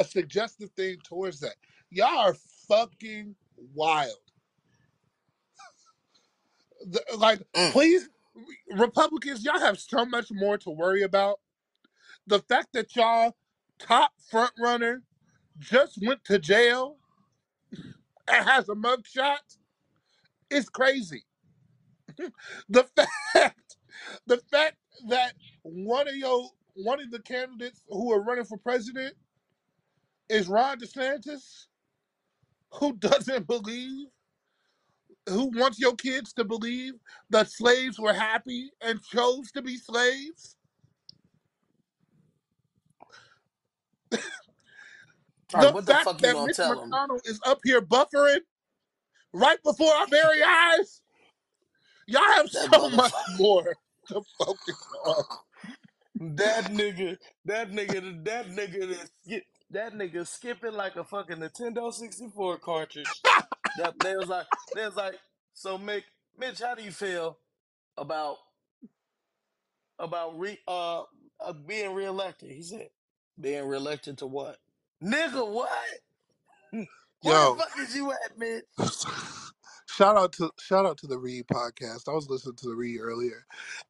a suggestive thing towards that. Y'all are fucking wild. The- like, Mm. please, Republicans, y'all have so much more to worry about. The fact that y'all top front runner just went to jail and has a mugshot is crazy. <laughs> The fact, the fact that one of your one of the candidates who are running for president is Ron DeSantis, who <laughs> doesn't believe, who wants your kids to believe that slaves were happy and chose to be slaves. All right, The what the fact fuck you that gonna Mitch tell him? McConnell is up here buffering right before our very eyes. Y'all have That so <laughs> much motherfucker. more focus on. That nigga, that nigga, that nigga, that, skip, that nigga skipping like a fucking Nintendo 64 cartridge. That they was like, they was like, so Mick, Mitch, how do you feel about about re uh, uh being reelected? He said, being reelected to what? Nigga, what? <laughs> Where the Yo, fuck is you at, Mitch? Shout out to shout out to the Read podcast. I was listening to the Read earlier,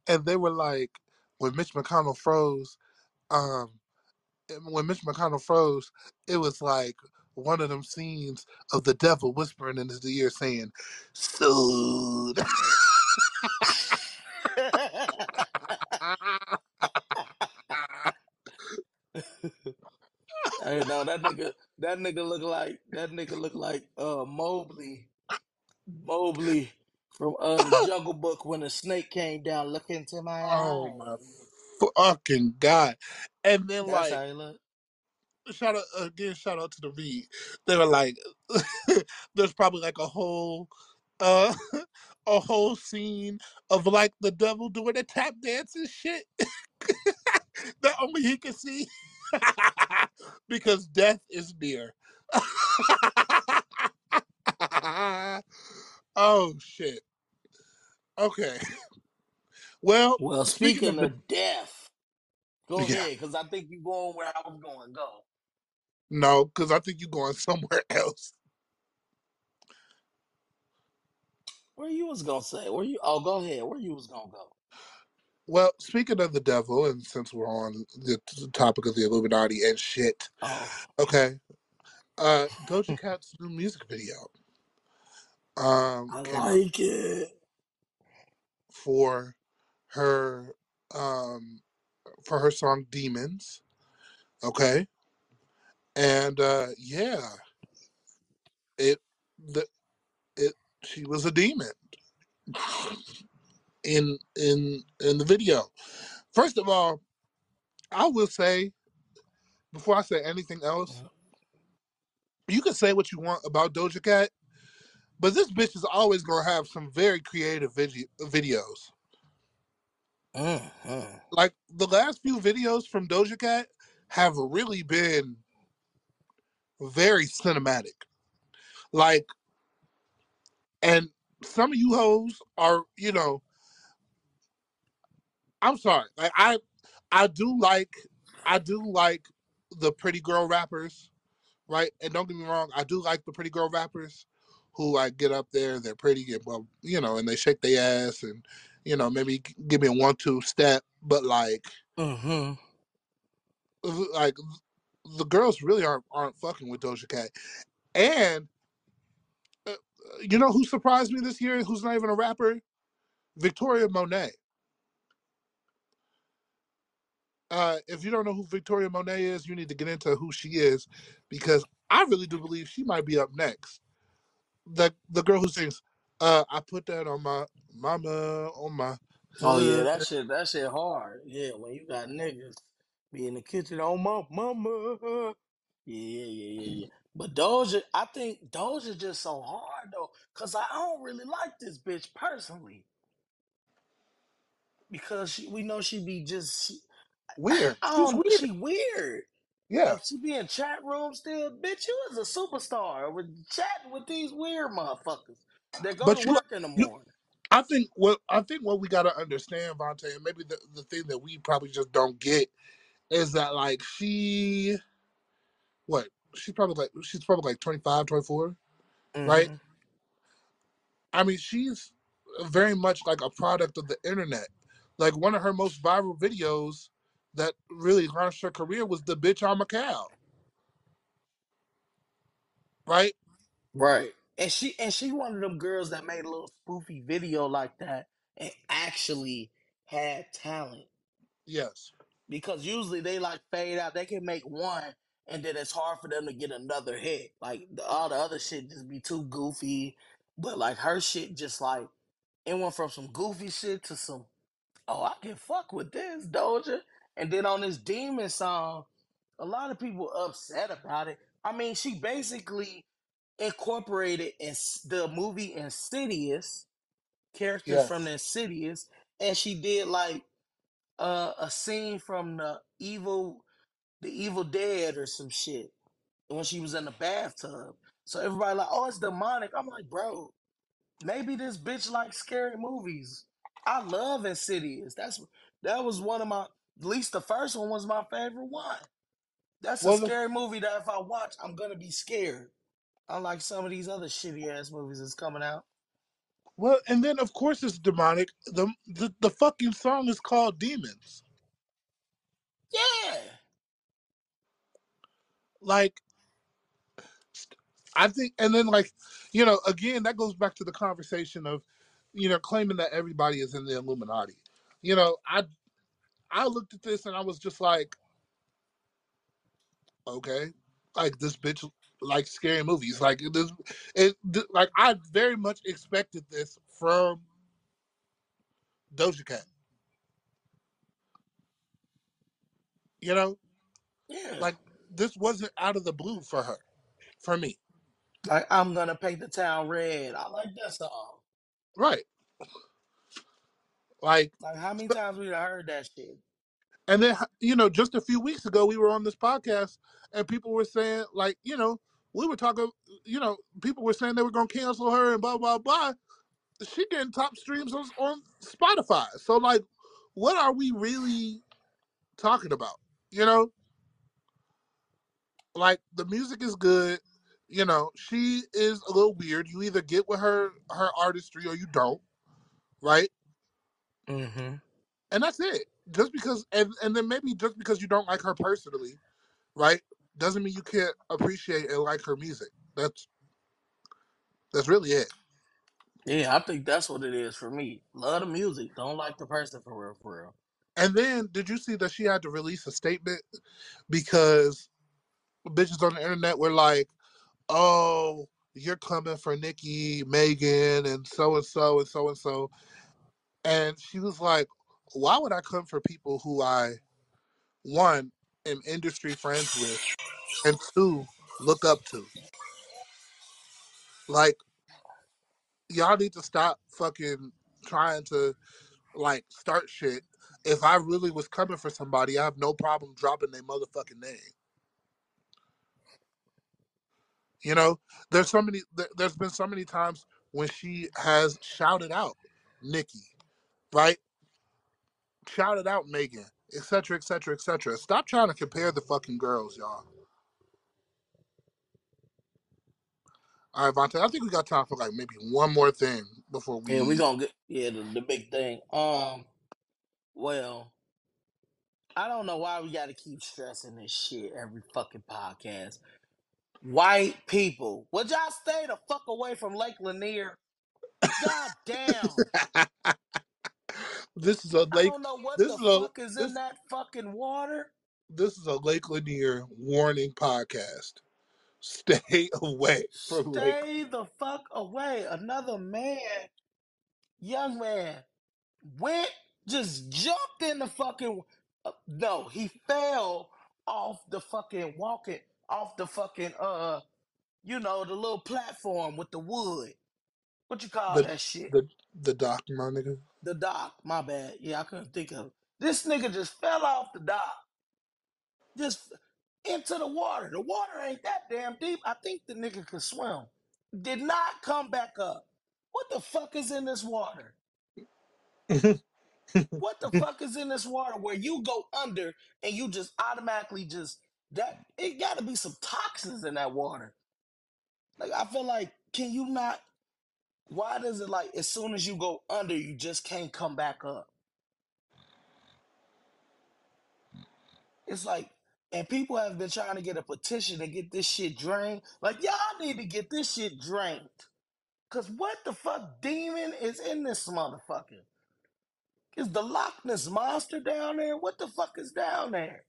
and they were like, when Mitch McConnell froze, um, when Mitch McConnell froze, it was like one of them scenes of the devil whispering in his ear saying, "Soon." <laughs> Hey, no, that nigga, that nigga look like that nigga look like uh Mowgli, Mowgli from uh the <laughs> Jungle Book when the snake came down. Look into my oh my fucking god! And then That's like how he look. shout out again, shout out to the Read. They were like, <laughs> there's probably like a whole, uh, <laughs> a whole scene of like the devil doing a tap dance and shit that only he can see because death is near. Oh shit. Okay. <laughs> Well, Well, speaking speaking of of death, go yeah, ahead, cause I think you're going where I was going. Go. no, because I think you're going <laughs> somewhere else. Where you was gonna say? Where you? Oh, go ahead. Where you was gonna go? Well, speaking of the devil, and since we're on the, the topic of the Illuminati and shit, Oh, okay, uh, Doja <laughs> Cat's new music video um I came out like it. for her um for her song Demons, okay, and uh yeah, it the it she was a demon in in in the video. First of all, I will say before I say anything else, you can say what you want about Doja Cat, but this bitch is always gonna have some very creative video videos. Mm-hmm. Like the last few videos from Doja Cat have really been very cinematic. Like, and some of you hoes are, you know, I'm sorry. Like I I do like I do like the pretty girl rappers, right? And don't get me wrong, I do like the pretty girl rappers who I get up there and they're pretty and well, you know, and they shake their ass and you know, maybe give me a one two step, but like Mm-hmm. like the girls really aren't aren't fucking with Doja Cat. And uh, you know who surprised me this year? Who's not even a rapper? Victoria Monet. Uh, if you don't know who Victoria Monet is, you need to get into who she is, because I really do believe she might be up next. The the girl who sings, uh, "I put that on my mama on my." Oh yeah, hood." that shit, that shit hard. Yeah, when you got niggas, Be in the kitchen on my mama. Yeah, yeah, yeah, yeah. But Doja, I think Doja just so hard though, cause I don't really like this bitch personally. Because she, we know she be just, she, Weird. I She's don't, weird. she weird. Yeah. She be in chat rooms still, bitch. You was a superstar with chatting with these weird motherfuckers that go to But you work in the you morning. I think what I think what we gotta understand, Vontae, and maybe the, the thing that we probably just don't get is that like she what? She's probably like she's probably like 25, 24, right? hmm I mean, she's very much like a product of the internet. Like one of her most viral videos that really launched her career was the bitch on Macau, right? Right. And she and she one of them girls that made a little spoofy video like that and actually had talent. Yes. Because usually they like fade out. They can make one and then it's hard for them to get another hit. Like the, all the other shit just be too goofy. But like her shit just like it went from some goofy shit to some oh I can fuck with this Doja. And then on this demon song, a lot of people upset about it. I mean, she basically incorporated in the movie Insidious characters from Yes. the Insidious, and she did like uh, a scene from the evil, the Evil Dead or some shit when she was in the bathtub. So everybody like, oh, it's demonic. I'm like, bro, maybe this bitch likes scary movies. I love Insidious. That's that was one of my, at least the first one was my favorite one. That's a scary movie that if I watch, I'm gonna be scared. Unlike some of these other shitty ass movies that's coming out. well, and then of course it's demonic. The, the the fucking song is called Demons. Yeah. Like I think, and then like, you know, again, that goes back to the conversation of, you know, claiming that everybody is in the Illuminati. You know, I I looked at this and I was just like, okay, like this bitch likes scary movies. Like this, it like I very much expected this from Doja Cat. You know, Yeah. like this wasn't out of the blue for her, for me. Like I'm gonna paint the town red. I like that song. Right. Like, Like how many times we done heard that shit? and then you know, just a few weeks ago, we were on this podcast and people were saying, like, you know, we were talking, you know, people were saying they were gonna cancel her and blah blah blah. She getting top streams on, on Spotify. So like, what are we really talking about? You know, like the music is good. You know, she is a little weird. You either get with her her artistry or you don't, right? Mm-hmm. And that's it. Just because, and and then maybe just because you don't like her personally, right, doesn't mean you can't appreciate and like her music. That's that's really it. Yeah, I think that's what it is for me. Love the music. Don't like the person for real, for real. And then, did you see that she had to release a statement because bitches on the internet were like, "Oh, you're coming for Nikki, Megan, and so and so and so and so," and she was like, "Why would I come for people who I one am industry friends with, and two look up to? Like, y'all need to stop fucking trying to like start shit." If I really was coming for somebody, I have no problem dropping their motherfucking name. You know, there's so many. There, there's been so many times when she has shouted out Nikki, right? Shout it out Megan, etc., etc., et cetera, et cetera. Stop trying to compare the fucking girls, y'all. All right, Vontae, I think we got time for like maybe one more thing before we. Yeah, we we. gonna get yeah the, the big thing. Um, well, I don't know why we got to keep stressing this shit every fucking podcast. White people, would y'all stay the fuck away from Lake Lanier? God damn. <laughs> this is a I Lake. don't know what This the is a fuck is in this that fucking water. this is a Lake Lanier warning podcast. Stay <laughs> away from Lake. Stay the fuck away. Another man, young man, went, just jumped in the fucking. Uh, no, he fell off the fucking walking off the fucking uh you know the little platform with the wood. What you call The that shit? the the doc, my nigga. The dock. My bad. Yeah, I couldn't think of it. This nigga just fell off the dock, just into the water. The water ain't that damn deep. I think the nigga could swim. Did not come back up. What the fuck is in this water? What the fuck is in this water where you go under and you just automatically just that it got to be some toxins in that water. Like I feel like can you not why does it like as soon as you go under you just can't come back up? It's like and people have been trying to get a petition to get this shit drained. Like y'all need to get this shit drained. Cause what the fuck demon is in this motherfucker? Is the Loch Ness monster down there? What the fuck is down there?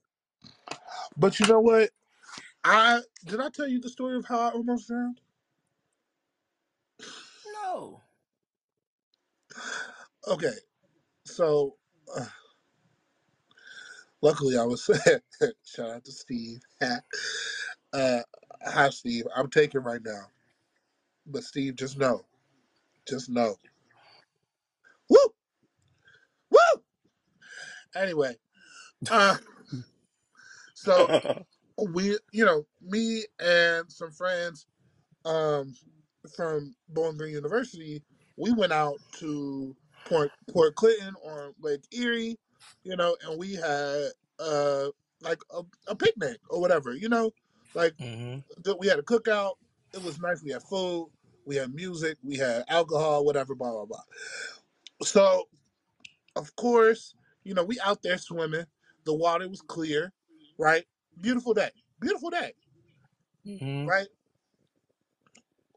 but you know what? I did I tell you the story of how I almost drowned? No. Okay, so uh, luckily I was <laughs> shout out to Steve. <laughs> uh, hi Steve. I'm taking right now, but Steve, just know, just know. Woo, woo. Anyway, uh, so <laughs> we, you know, me and some friends um, from Bowling Green University, we went out to Port Port Clinton on Lake Erie, you know, and we had uh like a, a picnic or whatever, you know, like hmm th- we had a cookout. It was nice. We had food, we had music, we had alcohol, whatever, blah blah blah. So of course, you know, we out there swimming. The water was clear, right? Beautiful day, beautiful day, hmm right?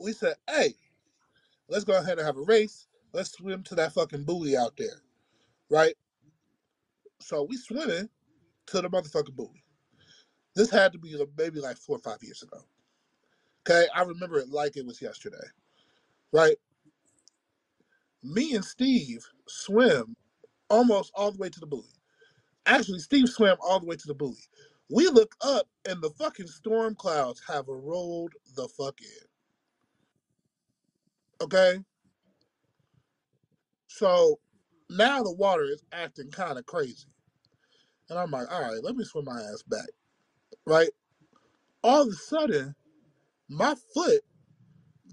We said, hey, let's go ahead and have a race. Let's swim to that fucking buoy out there, right? So we swimming to the motherfucking buoy. This had to be maybe like four or five years ago. Okay, I remember it like it was yesterday, right? Me and Steve swim almost all the way to the buoy. Actually, Steve swam all the way to the buoy. We look up and the fucking storm clouds have rolled the fuck in. Okay, so now the water is acting kind of crazy, and I'm like, all right, let me swim my ass back, right? All of a sudden, my foot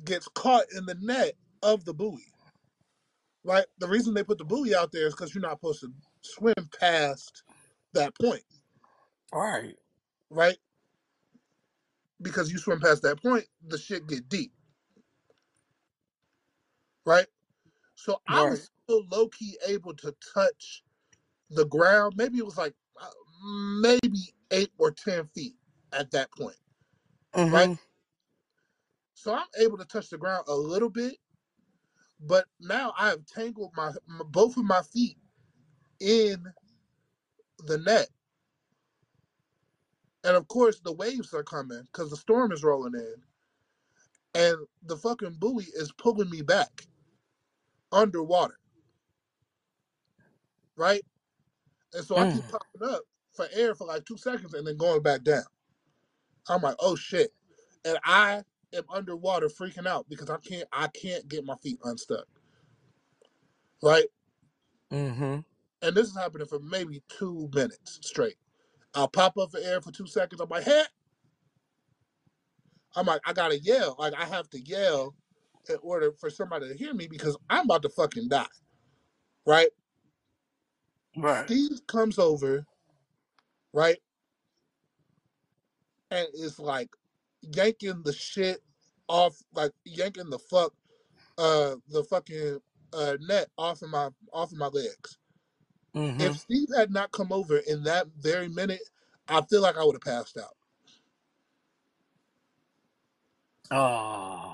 gets caught in the net of the buoy, right? The reason they put the buoy out there is because you're not supposed to swim past that point, All right. right? Because you swim past that point, the shit get deep, right? So I Right. was still low key able to touch the ground. Maybe it was like uh, maybe eight or ten feet at that point, right? hmm So I'm able to touch the ground a little bit, but now I have tangled my, my both of my feet in the net, and of course the waves are coming because the storm is rolling in, and the fucking buoy is pulling me back underwater, right? And so I Mm. keep popping up for air for like two seconds and then going back down. I'm like, oh shit. And I am underwater freaking out because I can't I can't get my feet unstuck. Right? hmm And this is happening for maybe two minutes straight. I'll pop up for air for two seconds. I'm like, hey. I'm like, I gotta yell. Like I have to yell in order for somebody to hear me because I'm about to fucking die. Right? Right. Steve comes over, right? And is like yanking the shit off, like yanking the fuck uh the fucking uh net off of my off of my legs. hmm If Steve had not come over in that very minute, I feel like I would have passed out. Oh.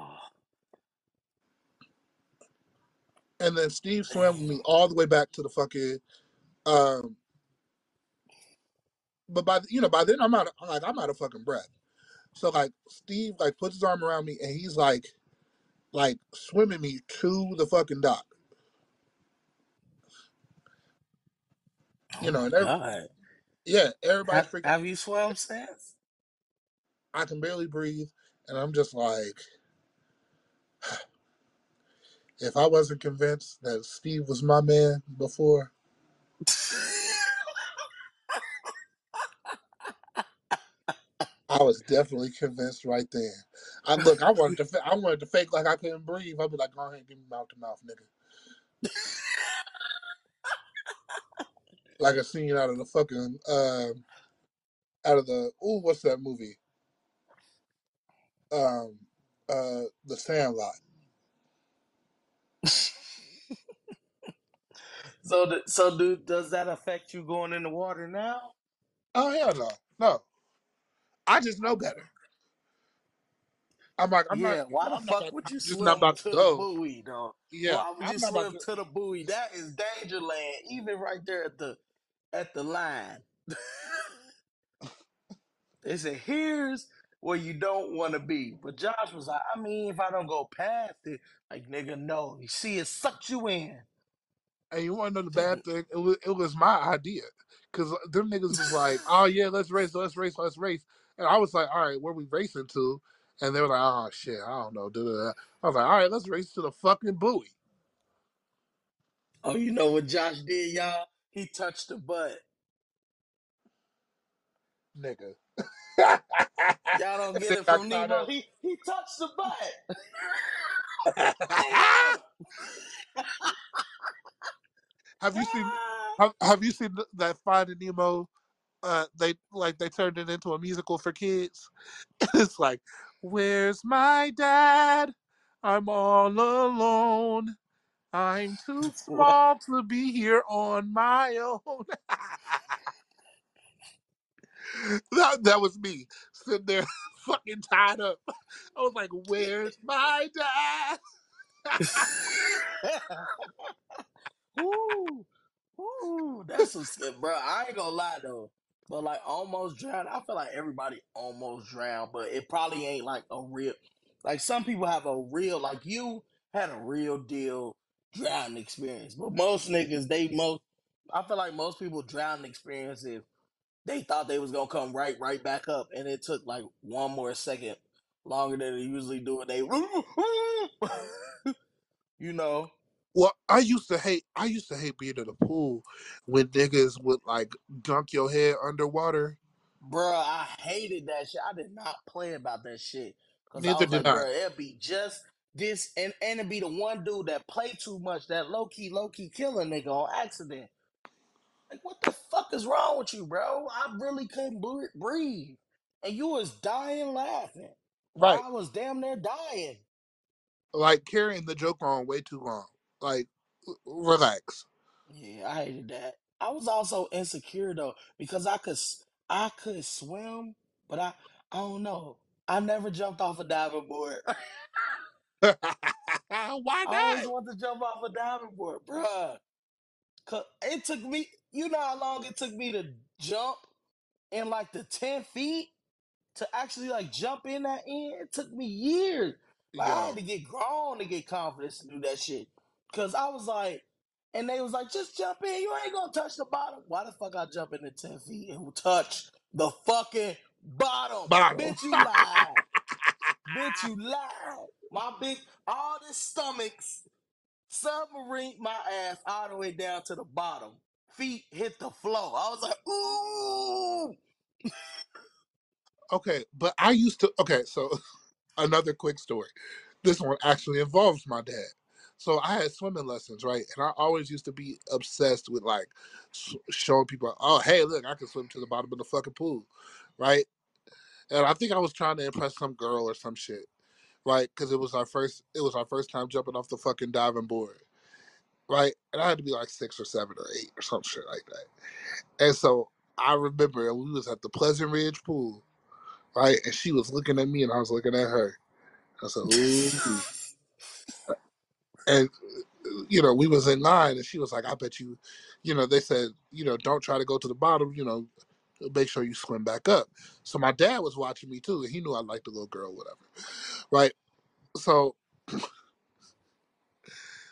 And then Steve swam with me all the way back to the fucking um but by the, you know by then I'm out of, like I'm out of fucking breath. So like Steve like puts his arm around me and he's like like swimming me to the fucking dock. Oh You know, my and every, God. Yeah, everybody's Have, freaking. have you swam since? I can barely breathe, and I'm just like, if I wasn't convinced that Steve was my man before, I was definitely convinced right then. I look, I wanted to, fa- I wanted to fake like I couldn't breathe. I'd be like, go ahead, give me mouth to mouth, nigga. Like a scene out of the fucking, um, out of the, ooh, what's that movie? Um, uh, The Sandlot. So, th- so do does that affect you going in the water now? Oh hell no, no. I just know better. I'm like, I'm not, Yeah. Why the I'm not, fuck about, would I'm you just not swim about to to the go. buoy, though? Yeah, Why would I'm you not about swim to. to the buoy? That is danger land, even right there at the at the line. <laughs> they said, "Here's where you don't want to be." But Josh was like, "I mean, if I don't go past it, like nigga, no. You see, it sucks you in." And you want to know the bad <laughs> thing? It was, it was my idea. Because uh, them niggas was like, oh, yeah, let's race, let's race, let's race. And I was like, all right, where we racing to? And they were like, oh, shit, I don't know. I was like, all right, let's race to the fucking buoy. oh, you know what Josh did, y'all? He touched the butt. Nigga. Y'all don't <laughs> get it from caught Nemo. up. He he touched the butt. <laughs> Have you seen have, have you seen that Finding Nemo? Uh, they like they turned it into a musical for kids. <laughs> it's like, where's my dad? I'm all alone. I'm too <laughs> small to be here on my own. <laughs> that, that was me sitting there fucking tied up. I was like, where's my dad? Woo, woo. That's some shit, bro. I ain't gonna lie though. But like almost drowned. I feel like everybody almost drowned, but it probably ain't like a real. Like some people have a real, like you had a real deal drowning experience, but most niggas they most. I feel like most people drowning experience if they thought they was gonna come right right back up, and it took like one more second longer than they usually do. And they, <laughs> you know. Well, I used to hate I used to hate being in the pool when niggas would like dunk your head underwater. Bruh, I hated that shit. I did not play about that shit. Cause I Neither was did like, I. bruh, it'll be just this and and it be the one dude that play too much, that low key, low key kill a nigga on accident. Like, what the fuck is wrong with you, bro? I really couldn't bre- breathe. And you was dying laughing. Right. I was damn near dying. Like carrying the joke on way too long. Like relax. Yeah, I hated that. I was also insecure though because I could s- I could swim, but I I don't know. I never jumped off a diving board. <laughs> <laughs> Why I not? always wanted to jump off a diving board, bruh. 'Cause it took me. You know how long it took me to jump in like the ten feet to actually like jump in that end. It took me years. Like I had Yo. to get grown to get confidence to do that shit. Cause I was like, and they was like, just jump in. You ain't gonna touch the bottom. Why the fuck I jump in the ten feet and touch the fucking bottom? Bottle. Bitch, you lied. Bitch, you lied. My big, all this stomachs submarine my ass all the way down to the bottom. Feet hit the floor. I was like, ooh. Okay, but I used to okay, so <laughs> another quick story. This one actually involves my dad. So I had swimming lessons, right? And I always used to be obsessed with like sh- showing people, oh, hey, look, I can swim to the bottom of the fucking pool, right? And I think I was trying to impress some girl or some shit, right? Because it was our first, it was our first time jumping off the fucking diving board, right? And I had to be like six or seven or eight or some shit like that. And so I remember we was at the Pleasant Ridge pool, right? And she was looking at me and I was looking at her. I said, <laughs> ooh. And you know, we was in line and she was like, I bet you, you know, they said, you know, don't try to go to the bottom, you know, make sure you swim back up. So my dad was watching me too, and he knew I liked the little girl, whatever. Right. So,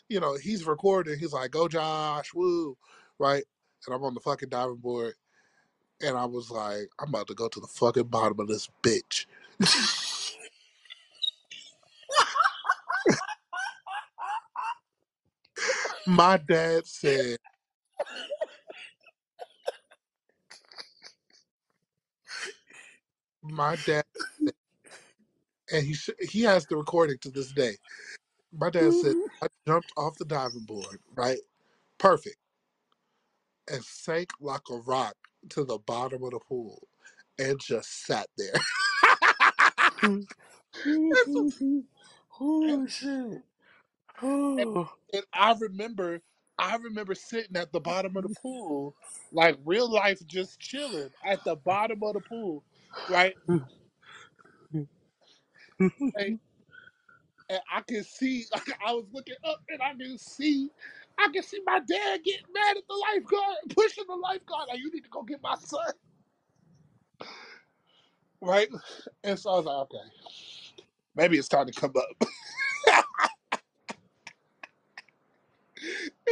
you know, he's recording, he's like, Go Josh, woo, right? And I'm on the fucking diving board and I was like, I'm about to go to the fucking bottom of this bitch. <laughs> My dad said, my dad, and he sh- he has the recording to this day. My dad said, mm-hmm. I jumped off the diving board, right? Perfect. And sank like a rock to the bottom of the pool and just sat there. <laughs> <laughs> oh shit. And and I remember, I remember sitting at the bottom of the pool, like real life, just chilling at the bottom of the pool, right? And, <laughs> and I could see, <laughs> like I was looking up, and I can see, I can see my dad getting mad at the lifeguard, <laughs> pushing the lifeguard, like you need to go get my son, right? And so I was like, okay, maybe it's time to come up.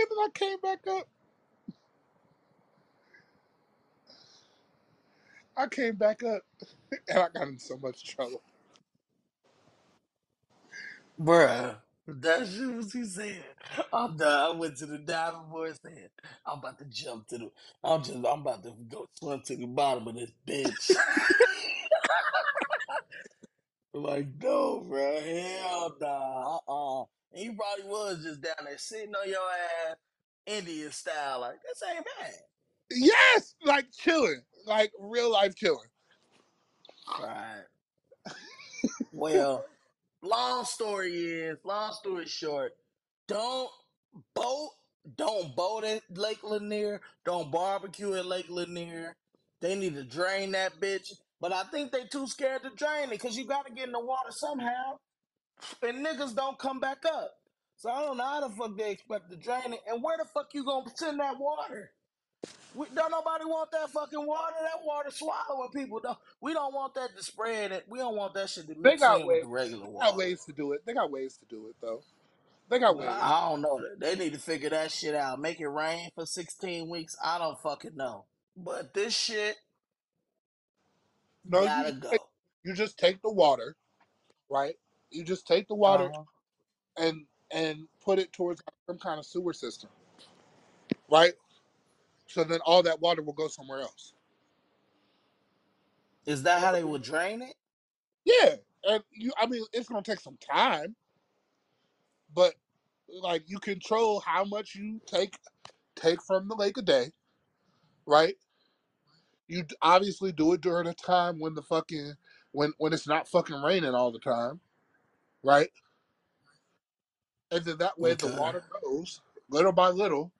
And then I came back up. I came back up, <laughs> and I got in so much trouble. Bruh. That shit was he said. I'm done. I went to the diving board said, I'm about to jump to the I'm just I'm about to go swim to the bottom of this bitch. <laughs> <laughs> like, no, bro, hell nah. Uh-uh. And he probably was just down there sitting on your ass, Indian style, like, this ain't bad. Yes, like chilling, like real life chilling. Right. Well, long story is, long story short, don't boat, don't boat at Lake Lanier, don't barbecue at Lake Lanier. They need to drain that bitch. But I think they too scared to drain it because you got to get in the water somehow. And niggas don't come back up. So I don't know how the fuck they expect to drain it. And where the fuck you gonna send that water? We, don't nobody want that fucking water. That water swallowing people. Don't, we don't want that to spread. It. We don't want that shit to They mix got in with ways. the regular They got water. ways to do it. They got ways to do it though. They got Well, ways. I don't know. They need to figure that shit out. Make it rain for 16 weeks. I don't fucking know. But this shit No, you gotta just take, go. you just take the water, right? You just take the water Uh-huh. and and put it towards some kind of sewer system, right? So then all that water will go somewhere else. Is that how they would drain it? Yeah, and you. I mean, it's gonna take some time, but like you control how much you take take from the lake a day, right? You d- obviously do it during a time when the fucking when when it's not fucking raining all the time, right? And then that way the water goes little by little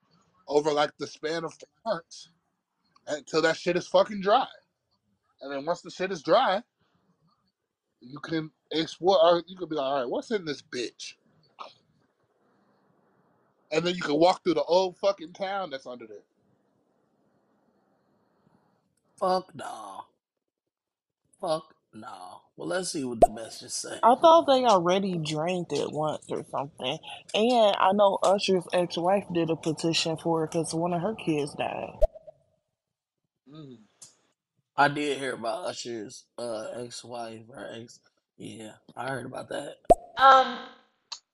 over like the span of months until that shit is fucking dry. And then once the shit is dry, you can explore. Or you can be like, all right, what's in this bitch? And then you can walk through the old fucking town that's under there. Fuck no. Fuck no. Well, let's see what the message say. I thought they already drained it once or something. And I know Usher's ex-wife did a petition for it because one of her kids died. Mm, I did hear about Usher's uh, ex-wife or ex. Yeah, I heard about that. Um,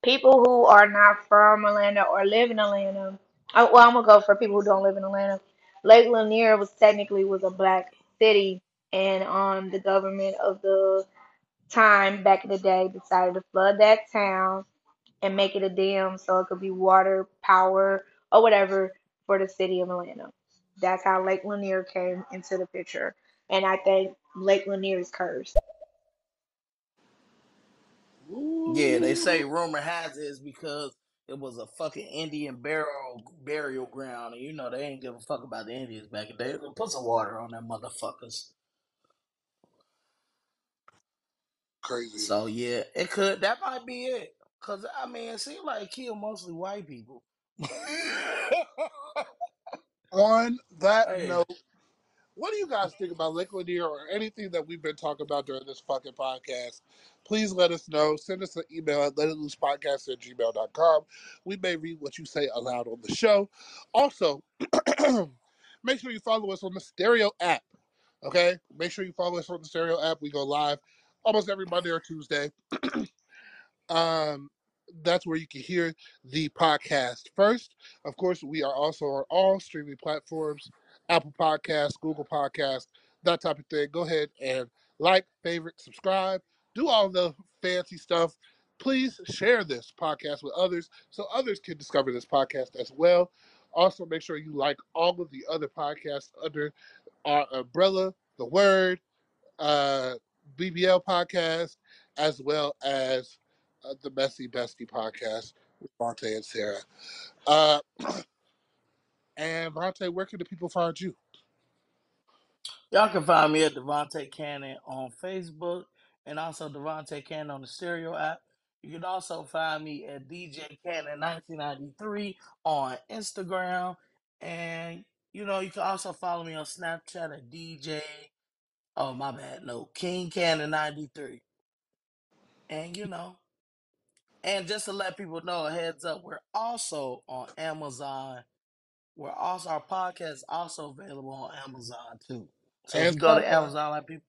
people who are not from Atlanta or live in Atlanta. Uh, well, I'm gonna go for people who don't live in Atlanta. Lake Lanier was technically was a black city, and um, the government of the time back in the day decided to flood that town and make it a dam so it could be water, power, or whatever for the city of Atlanta. That's how Lake Lanier came into the picture, and I think Lake Lanier is cursed. Yeah, they say rumor has it is because it was a fucking Indian burial burial ground, and you know they ain't give a fuck about the Indians back in the day. They gonna put some water on them motherfuckers. Crazy. So yeah, it could. That might be it. Cause I mean, it seems like it killed mostly white people. <laughs> On that hey, note, what do you guys think about Lake Lanier or anything that we've been talking about during this fucking podcast? Please let us know. Send us an email at letitloosepodcast at gmail.com. We may read what you say aloud on the show. Also, <clears throat> make sure you follow us on the Stereo app. Okay, make sure you follow us on the Stereo app. We go live almost every Monday or Tuesday. <clears throat> Um, that's where you can hear the podcast first. Of course, we are also on all streaming platforms Apple Podcasts, Google Podcasts, that type of thing. Go ahead and like, favorite, subscribe, do all the fancy stuff. Please share this podcast with others so others can discover this podcast as well. Also, make sure you like all of the other podcasts under our umbrella, The Word, uh, BBL podcast, as well as uh, the Messy Bestie podcast with Vontae and Sarah. Uh, <clears throat> and Vontae, where can the people find you? Y'all can find me at Devontae Cannon on Facebook and also Devontae Cannon on the Stereo app. You can also find me at DJ Cannon 1993 on Instagram. And, you know, you can also follow me on Snapchat at DJ. Oh, my bad. No, King Cannon 93. And, you know, and just to let people know, a heads up, we're also on Amazon. We're also, our podcast is also available on Amazon too. So if And you go to Spotify. Amazon, like people,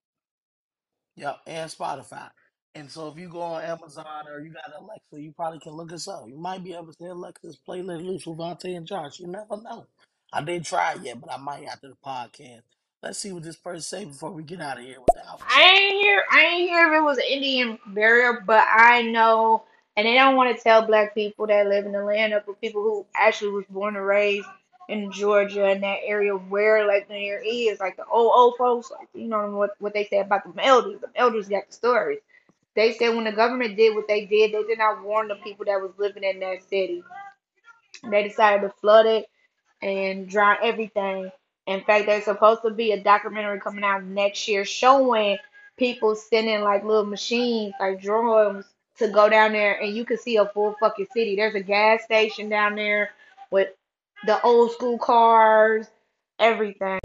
Yep, and Spotify. And so if you go on Amazon or you got Alexa, you probably can look us up. You might be able to say Alexa's playlist loose with Vontae and Josh. You never know. I didn't try it yet, but I might after the podcast. Let's see what this person say before we get out of here with the I ain't hear I ain't hear if it was an Indian burial, but I know and they don't want to tell black people that live in the land of people who actually was born and raised in Georgia and that area where like is like the old old folks like you know what what they say about the elders. The elders got the stories. They said when the government did what they did, they did not warn the people that was living in that city. They decided to flood it and drown everything. In fact, there's supposed to be a documentary coming out next year showing people sending like little machines, like drones, to go down there, and you can see a full fucking city. There's a gas station down there with the old school cars, everything.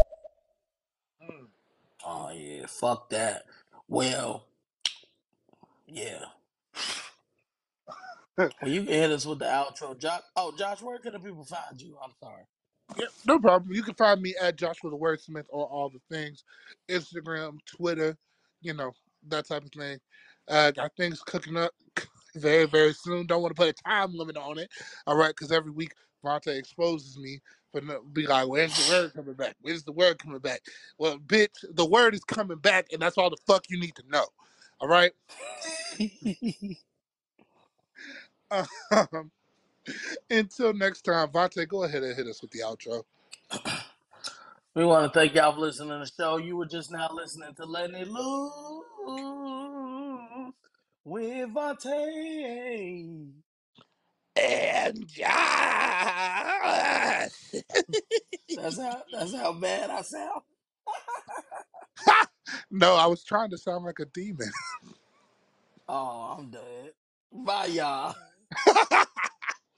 Mm. Oh yeah, fuck that. Well, yeah. <laughs> Well, you can hit us with the outro, Josh. Oh, Josh, where can the people find you? I'm sorry. Yeah, no problem. You can find me at Joshua the Wordsmith or all the things Instagram, Twitter, you know, that type of thing. Uh, got things cooking up <laughs> very, very soon. Don't want to put a time limit on it. All right, because every week Vontae exposes me for no, be like, where's the word coming back? Where's the word coming back? Well, bitch, the word is coming back, and that's all the fuck you need to know. All right. <laughs> <laughs> Um, until next time, Vontae, go ahead and hit us with the outro. We want to thank y'all for listening to the show. You were just now listening to Letting It Loose with Vontae. And Josh. <laughs> That's how that's how bad I sound. <laughs> no, I was trying to sound like a demon. <laughs> Oh, I'm dead. Bye, y'all.